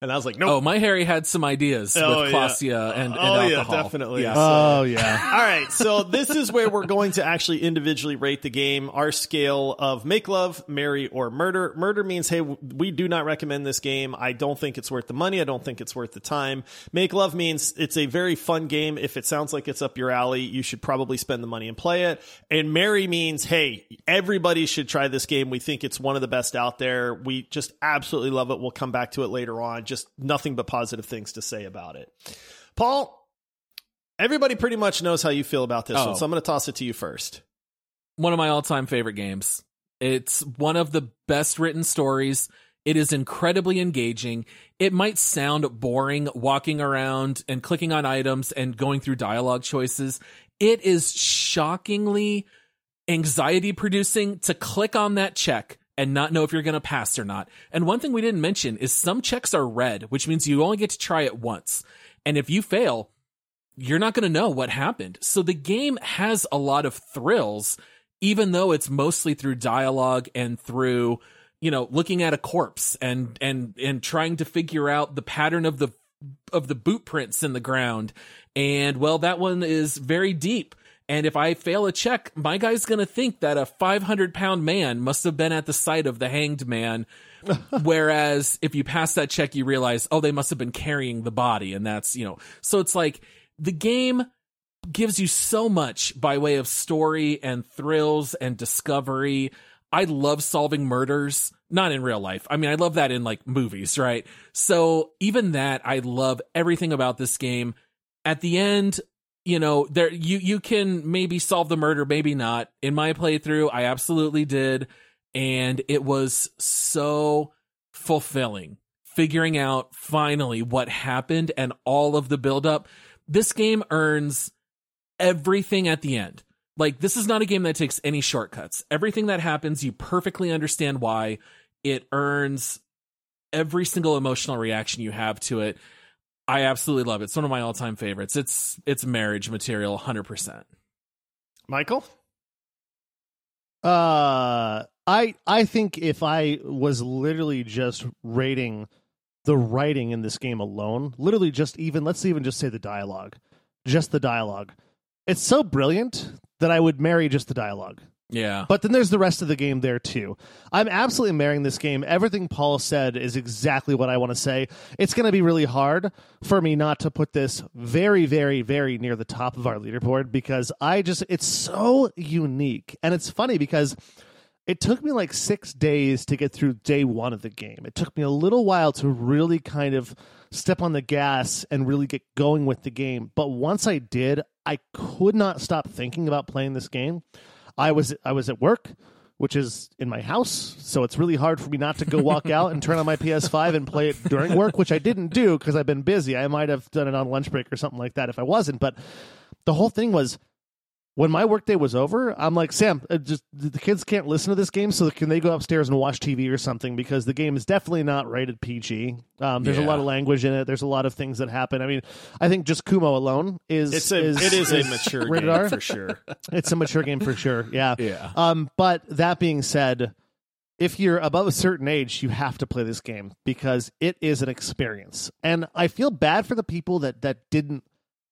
And I was like, nope. Oh, my Harry had some ideas Oh, with yeah. And, and Oh, yeah, alcohol. definitely. Yeah. Oh yeah. All right, so this is where we're going to actually individually rate the game. Our scale of make love, marry, or murder. Murder means, hey, we do not recommend this game. I don't think it's worth the money. I don't think it's worth the time. Make love means it's a very fun game. If it sounds like it's up your alley, you should probably spend the money and play it. And marry means, hey, everybody should try this game. We think it's one of the best out there. We just absolutely love it. We'll come back to it later on. Just nothing but positive things to say about it. Paul, Everybody pretty much knows how you feel about this Oh. one, so I'm going to toss it to you first. One of my all time favorite games. It's one of the best written stories. It is incredibly engaging. It might sound boring walking around and clicking on items and going through dialogue choices. It is shockingly anxiety producing to click on that check and not know if you're going to pass or not. And one thing we didn't mention is some checks are red, which means you only get to try it once. And if you fail, you're not going to know what happened. So the game has a lot of thrills, even though it's mostly through dialogue and through, you know, looking at a corpse and, and, and trying to figure out the pattern of the, of the boot prints in the ground. And well, that one is very deep. And if I fail a check, my guy's going to think that a 500 pound man must have been at the site of the hanged man. Whereas if you pass that check, you realize, oh, they must have been carrying the body. And that's, you know, so it's like the game gives you so much by way of story and thrills and discovery. I love solving murders, not in real life. I mean, I love that in like movies, right? So even that, I love everything about this game. At the end, you know, there you you can maybe solve the murder, maybe not. In my playthrough, I absolutely did, and it was so fulfilling figuring out finally what happened and all of the buildup. This game earns everything at the end. Like this is not a game that takes any shortcuts. Everything that happens, you perfectly understand why. It earns every single emotional reaction you have to it. I absolutely love it. It's one of my all time favorites. It's it's marriage material, hundred percent. Michael, uh, I I think if I was literally just rating the writing in this game alone, literally just even let's even just say the dialogue, just the dialogue, it's so brilliant that I would marry just the dialogue. Yeah. But then there's the rest of the game there too. I'm absolutely marrying this game. Everything Paul said is exactly what I want to say. It's going to be really hard for me not to put this very, very, very near the top of our leaderboard because I just, it's so unique. And it's funny because it took me like six days to get through day one of the game. It took me a little while to really kind of step on the gas and really get going with the game. But once I did, I could not stop thinking about playing this game. I was I was at work, which is in my house, so it's really hard for me not to go walk out and turn on my PS5 and play it during work, which I didn't do because I've been busy. I might have done it on lunch break or something like that if I wasn't, but the whole thing was when my workday was over, I'm like, Sam, uh, just the kids can't listen to this game, so can they go upstairs and watch TV or something? Because the game is definitely not rated PG. Um, there's Yeah. a lot of language in it. There's a lot of things that happen. I mean, I think just Cuno alone is it's a is, it is a mature rated game R? for sure. it's a mature game for sure. Yeah. Yeah. Um, but that being said, if you're above a certain age, you have to play this game because it is an experience. And I feel bad for the people that that didn't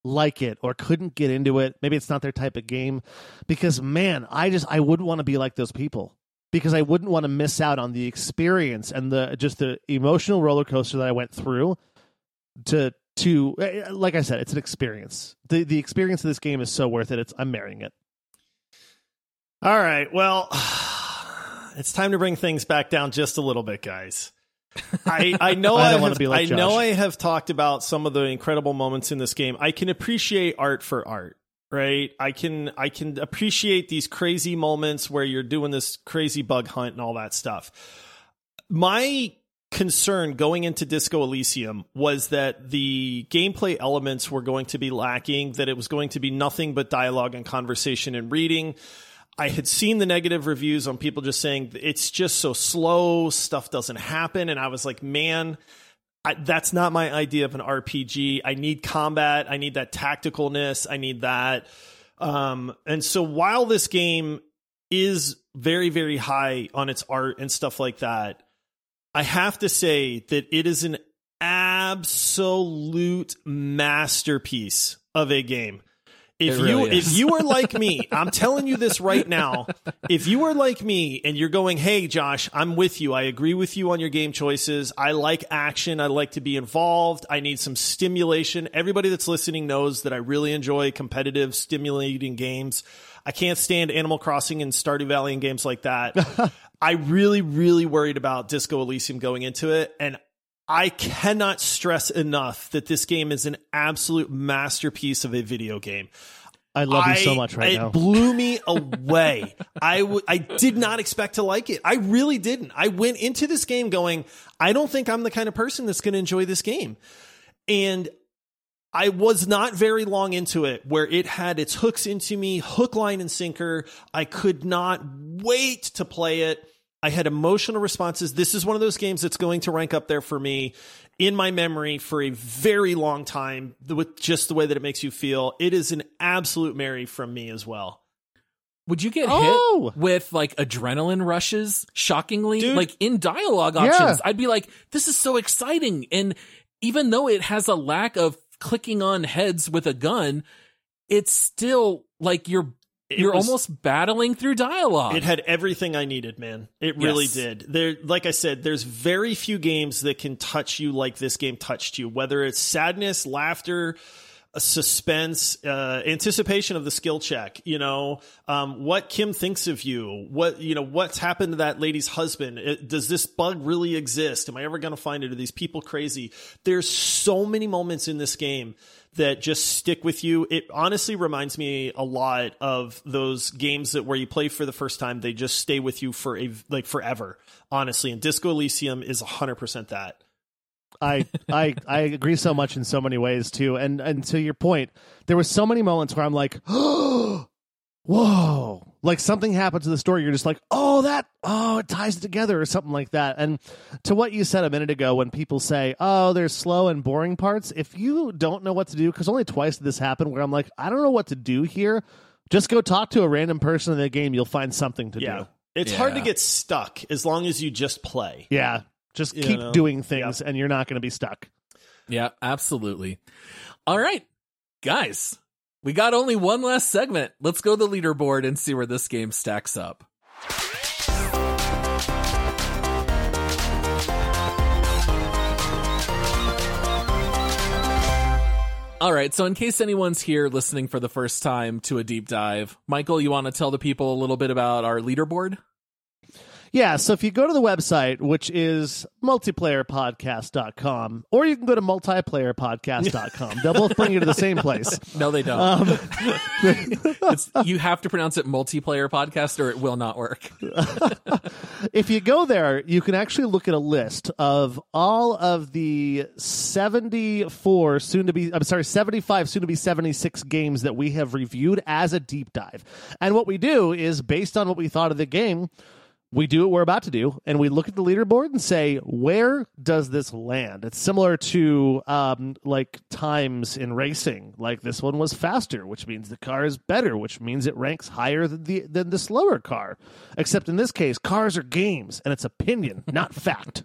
like it or couldn't get into it. Maybe it's not their type of game because man, I just I wouldn't want to be like those people because I wouldn't want to miss out on the experience and the just the emotional roller coaster that I went through to to eh, like I said, it's an experience. The the experience of this game is so worth it. It's I'm marrying it. All right. Well, it's time to bring things back down just a little bit, guys. I, I know I I, have, like I know I have talked about some of the incredible moments in this game. I can appreciate art for art, right? I can I can appreciate these crazy moments where you're doing this crazy bug hunt and all that stuff. My concern going into Disco Elysium was that the gameplay elements were going to be lacking, that it was going to be nothing but dialogue and conversation and reading. I had seen the negative reviews on people just saying it's just so slow, stuff doesn't happen. And I was like, man, I, that's not my idea of an RPG. I need combat. I need that tacticalness. I need that. Um, and so while this game is very, very high on its art and stuff like that, I have to say that it is an absolute masterpiece of a game. If you if you are like me, I'm telling you this right now. If you are like me and you're going, "Hey Josh, I'm with you. I agree with you on your game choices. I like action. I like to be involved. I need some stimulation." Everybody that's listening knows that I really enjoy competitive, stimulating games. I can't stand Animal Crossing and Stardew Valley and games like that. I really, really worried about Disco Elysium going into it, and I cannot stress enough that this game is an absolute masterpiece of a video game. I love you so much right it now. It blew me away. I w- I did not expect to like it. I really didn't. I went into this game going, I don't think I'm the kind of person that's going to enjoy this game. And I was not very long into it where it had its hooks into me, hook, line, and sinker. I could not wait to play it. I had emotional responses. This is one of those games that's going to rank up there for me in my memory for a very long time with just the way that it makes you feel. It is an absolute marry from me as well. Would you get Oh! hit with like adrenaline rushes? Shockingly, Dude. like in dialogue Yeah. options, I'd be like, "This is so exciting!" And even though it has a lack of clicking on heads with a gun, it's still like you're It you're was- almost battling through dialogue. It had everything I needed, man. It really Yes. did. There, like I said, there's very few games that can touch you like this game touched you. Whether it's sadness, laughter, uh, suspense, uh, anticipation of the skill check. You know, um, what Kim thinks of you. What you know, what's happened to that lady's husband? It- does this bug really exist? Am I ever going to find it? Are these people crazy? There's so many moments in this game that just stick with you. It honestly reminds me a lot of those games that where you play for the first time, they just stay with you for a like forever. Honestly, and Disco Elysium is 100% that. I I I agree so much in so many ways too. And and to your point, there were so many moments where I'm like, whoa, Like something happens to the story, you're just like, oh, that, oh, it ties it together or something like that. And to what you said a minute ago, when people say, oh, there's slow and boring parts, if you don't know what to do, because only twice did this happen where I'm like, I don't know what to do here, just go talk to a random person in the game. You'll find something to Yeah. do. It's hard to get stuck as long as you just play. Yeah. Just You keep know? doing things and you're not going to be stuck. Yeah, absolutely. All right, guys, we got only one last segment. Let's go the leaderboard and see where this game stacks up. All right, so in case anyone's here listening for the first time to a deep dive, Michael, you want to tell the people a little bit about our leaderboard? Yeah, so if you go to the website, which is multiplayerpodcast.com, or you can go to multiplayerpodcast.com, they'll both bring you to the same place. No, they don't. Um, It's, you have to pronounce it multiplayer podcast or it will not work. if you go there, you can actually look at a list of all of the 74 soon to be I'm sorry, 75 soon to be 76 games that we have reviewed as a deep dive. And what we do is based on what we thought of the game, we do what we're about to do and we look at the leaderboard and say where does this land it's similar to um, like times in racing like this one was faster which means the car is better which means it ranks higher than the than the slower car except in this case cars are games and it's opinion not fact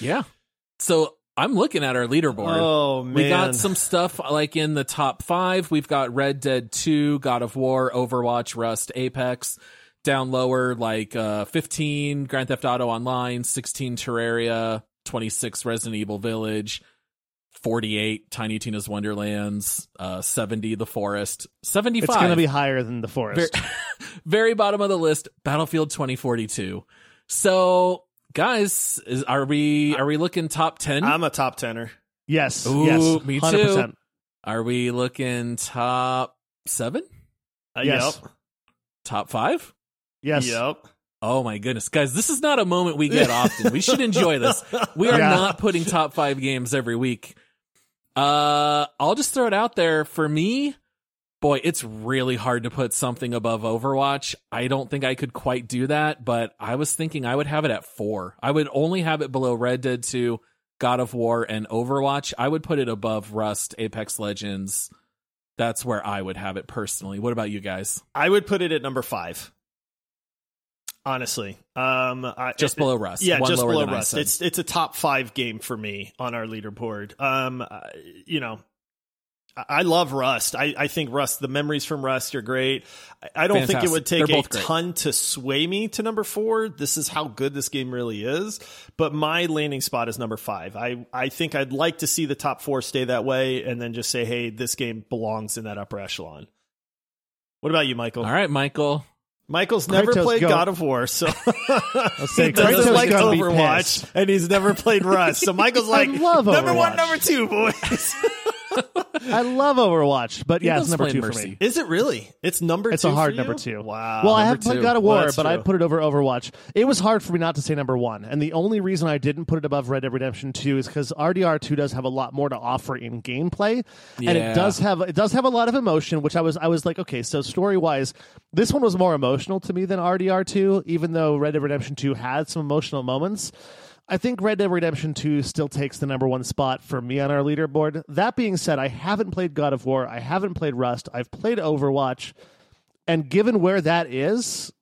Yeah. So I'm looking at our leaderboard. Oh man, We got some stuff like in the top five. We've got Red Dead 2, God of War, Overwatch, Rust, Apex. Down lower, like uh, 15 Grand Theft Auto Online, 16 Terraria, 26 Resident Evil Village, 48 Tiny Tina's Wonderlands, uh, 70 The Forest, 75. it's going to be higher than the forest very, very bottom of the list, Battlefield 2042. So, guys, is, are we are we looking top 10? I'm a top tenner. yes Ooh, yes me 100% too. Are we looking top seven? Uh, Yes. Yep. Top five? Yes Yep. Oh my goodness, guys, this is not a moment we get often. We should enjoy this. We are Yeah. not putting top five games every week. Uh, I'll just throw it out there. For me, boy, it's really hard to put something above Overwatch. I don't think I could quite do that, but I was thinking I would have it at four. I would only have it below Red Dead 2, God of War, and Overwatch. I would put it above Rust, Apex Legends. That's where I would have it personally. What about you guys? I would put it at number five. Honestly, um, I, Just it- below Rust. Yeah, just below Rust. It's it's a top five game for me on our leaderboard. Um, you know, I, I love Rust. I, I think Rust. The memories from Rust are great. I, I don't think it would take They're a ton to sway me to number four. This is how good this game really is. But my landing spot is number five. I I think I'd like to see the top four stay that way, and then just say, hey, this game belongs in that upper echelon. What about you, Michael? All right, Michael. Michael's never Kratos played go. God of War, so say, he doesn't Kratos like Overwatch, and he's never played Rust. So Michael's like, number one, number two, boys. I love Overwatch, but yeah, it's number playing two for me. Is it really? It's number It's two. a hard for number two. Wow. Well, I number have played two. God of Well, War, that's but I put it over Overwatch. It was hard for me not to say number one, and the only reason I didn't put it above Red Dead Redemption Two is because RDR Two does have a lot more to offer in gameplay, and it does have it does have a lot of emotion. Which I was I was like, okay, so story wise, this one was more emotional to me than RDR Two, even though Red Dead Redemption Two had some emotional moments. I think Red Dead Redemption 2 still takes the number one spot for me on our leaderboard. That being said, I haven't played God of War. I haven't played Rust. I've played Overwatch. And given where that is,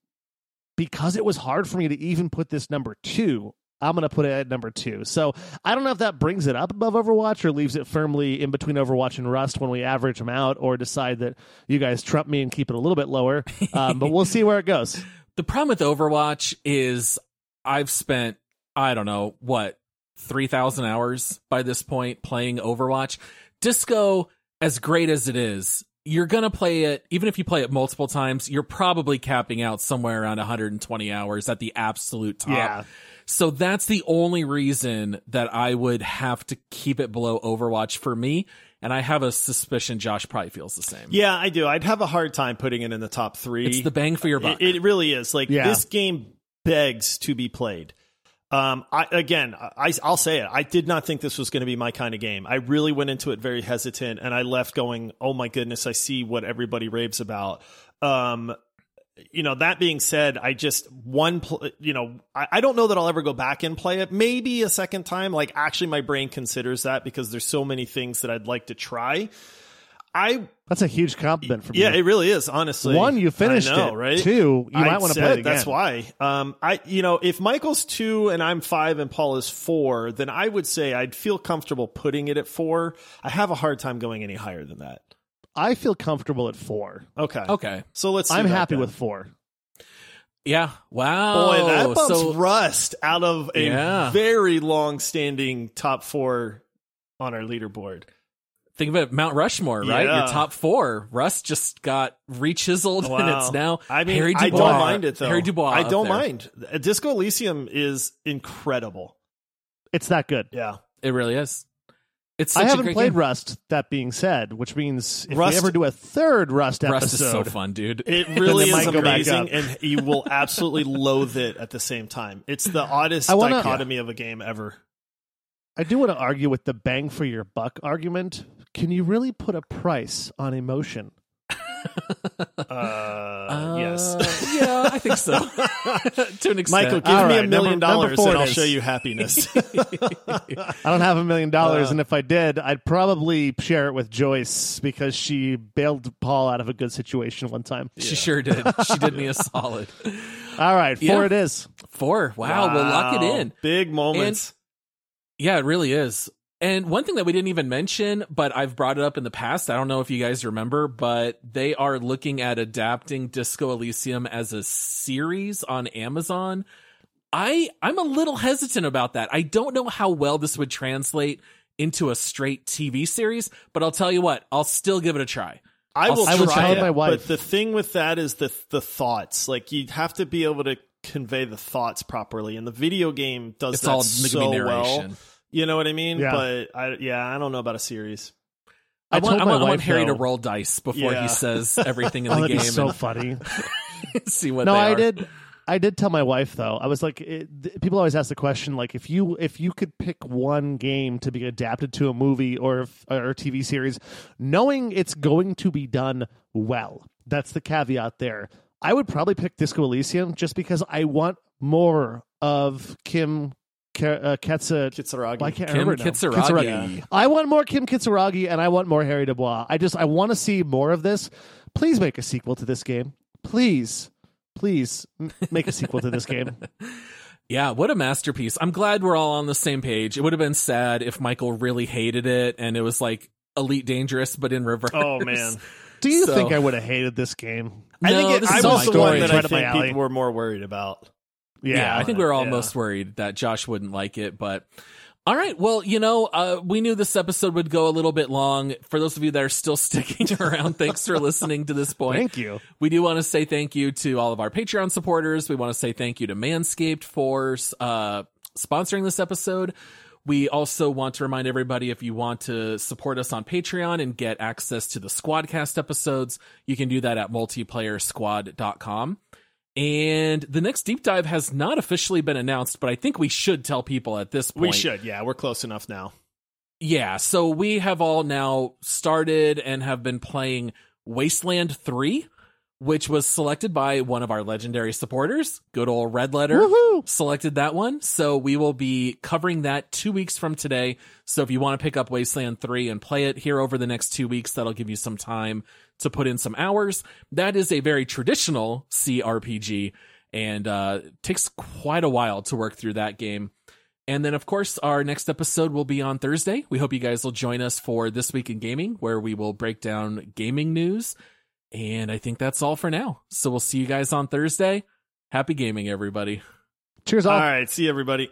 because it was hard for me to even put this number two, I'm going to put it at number two. So I don't know if that brings it up above Overwatch or leaves it firmly in between Overwatch and Rust when we average them out or decide that you guys trump me and keep it a little bit lower. Um, but we'll see where it goes. The problem with Overwatch is I've spent, I don't know, what, 3,000 hours by this point playing Overwatch. Disco, as great as it is, you're going to play it, even if you play it multiple times, you're probably capping out somewhere around 120 hours at the absolute top. Yeah. So that's the only reason that I would have to keep it below Overwatch for me. And I have a suspicion Josh probably feels the same. Yeah, I do. I'd have a hard time putting it in the top three. It's the bang for your buck. It, it really is. Like Yeah. this game begs to be played. Um, I again, I I'll say it. I did not think this was going to be my kind of game. I really went into it very hesitant, and I left going, "Oh my goodness, I see what everybody raves about." Um, you know, that being said, I just one, pl- you know, I, I don't know that I'll ever go back and play it. Maybe a second time. Like, actually, my brain considers that because there's so many things that I'd like to try. I That's a huge compliment from yeah, you. it really is. Honestly, One, you finished I know, it. right? Two, you I might want to play it again. That's why. Um, I you know, if Michael's two and I'm five and Paul is four, then I would say I'd feel comfortable putting it at four. I have a hard time going any higher than that. I feel comfortable at four. Okay. Okay. So let's. do I'm happy then. with four. Yeah. Wow. Boy, that bumps so Rust out of a Yeah. very long-standing top four on our leaderboard. Think of it, Mount Rushmore, right? Yeah. Your top four. Rust just got rechiseled, and Wow. it's now I mean, Harry I Dubois. don't mind it though. Harry Dubois. I don't mind. Disco Elysium is incredible. It's that good. Yeah. It really is. It's such I a haven't great played game. Rust. That being said, which means if Rust- we ever do a third Rust episode, Rust is so fun, dude. It really it is might go back amazing, and you will absolutely loathe it at the same time. It's the oddest wanna- dichotomy of a game ever. I do want to argue with the bang for your buck argument. Can you really put a price on emotion? Uh, yes. Uh, yeah, I think so. to an extent. Michael, give All me right, a million number- number dollars four and I'll is. show you happiness. I don't have a million dollars, Uh. and if I did, I'd probably share it with Joyce because she bailed Paul out of a good situation one time. she sure did. She did me a solid. All right, four Yeah. it is. Four. Wow, we'll lock it in. Big moments. Yeah, it really is. And one thing that we didn't even mention, but I've brought it up in the past, I don't know if you guys remember, but they are looking at adapting Disco Elysium as a series on Amazon. I I'm a little hesitant about that. I don't know how well this would translate into a straight TV series, but I'll tell you what, I'll still give it a try. I will I would try tell it, my wife. but the thing with that is the the thoughts. Like you'd have to be able to convey the thoughts properly, and the video game does It's that all so gonna be narration. well. You know what I mean? Yeah. But I yeah, I don't know about a series. I, I want, I my want, I want wife, Harry to roll dice before Yeah. he says everything in Oh, the that'd game be so and funny. see what no, they I did. I did tell my wife though. I was like, it, th- people always ask the question, like, if you if you could pick one game to be adapted to a movie or if- or a TV series, knowing it's going to be done well, that's the caveat there. I would probably pick Disco Elysium just because I want more of Kim Ka- uh, Ketsa. Kitsuragi. Well, I can't Kim remember now. Kitsuragi. I want more Kim Kitsuragi and I want more Harry Dubois. I just I want to see more of this. Please make a sequel to this game. Please, please m- make a sequel to this game. Yeah, what a masterpiece. I'm glad we're all on the same page. It would have been sad if Michael really hated it and it was like Elite Dangerous, but in reverse. Oh man. Do you So- think I would have hated this game? I think No, it, this I is was my the story. one that I right up my think alley. people were more worried about. Yeah, I think we were all yeah. most worried that Josh wouldn't like it, but all right. Well, you know, uh, we knew this episode would go a little bit long. For those of you that are still sticking around, thanks for listening to this point. Thank you. We do want to say thank you to all of our Patreon supporters. We want to say thank you to Manscaped for uh, sponsoring this episode. We also want to remind everybody if you want to support us on Patreon and get access to the Squadcast episodes, you can do that at multiplayersquad.com. And the next deep dive has not officially been announced, but I think we should tell people at this point. We should, yeah, we're close enough now. Yeah, so we have all now started and have been playing Wasteland 3, which was selected by one of our legendary supporters, good old Red Letter. Woohoo! Selected that one. So we will be covering that two weeks from today. So if you want to pick up Wasteland 3 and play it here over the next two weeks, that'll give you some time to put in some hours. That is a very traditional CRPG and uh, takes quite a while to work through that game. And then, of course, our next episode will be on Thursday. We hope you guys will join us for This Week in Gaming, where we will break down gaming news. And I think that's all for now. So we'll see you guys on Thursday. Happy gaming, everybody. Cheers, all. All right, see you, everybody.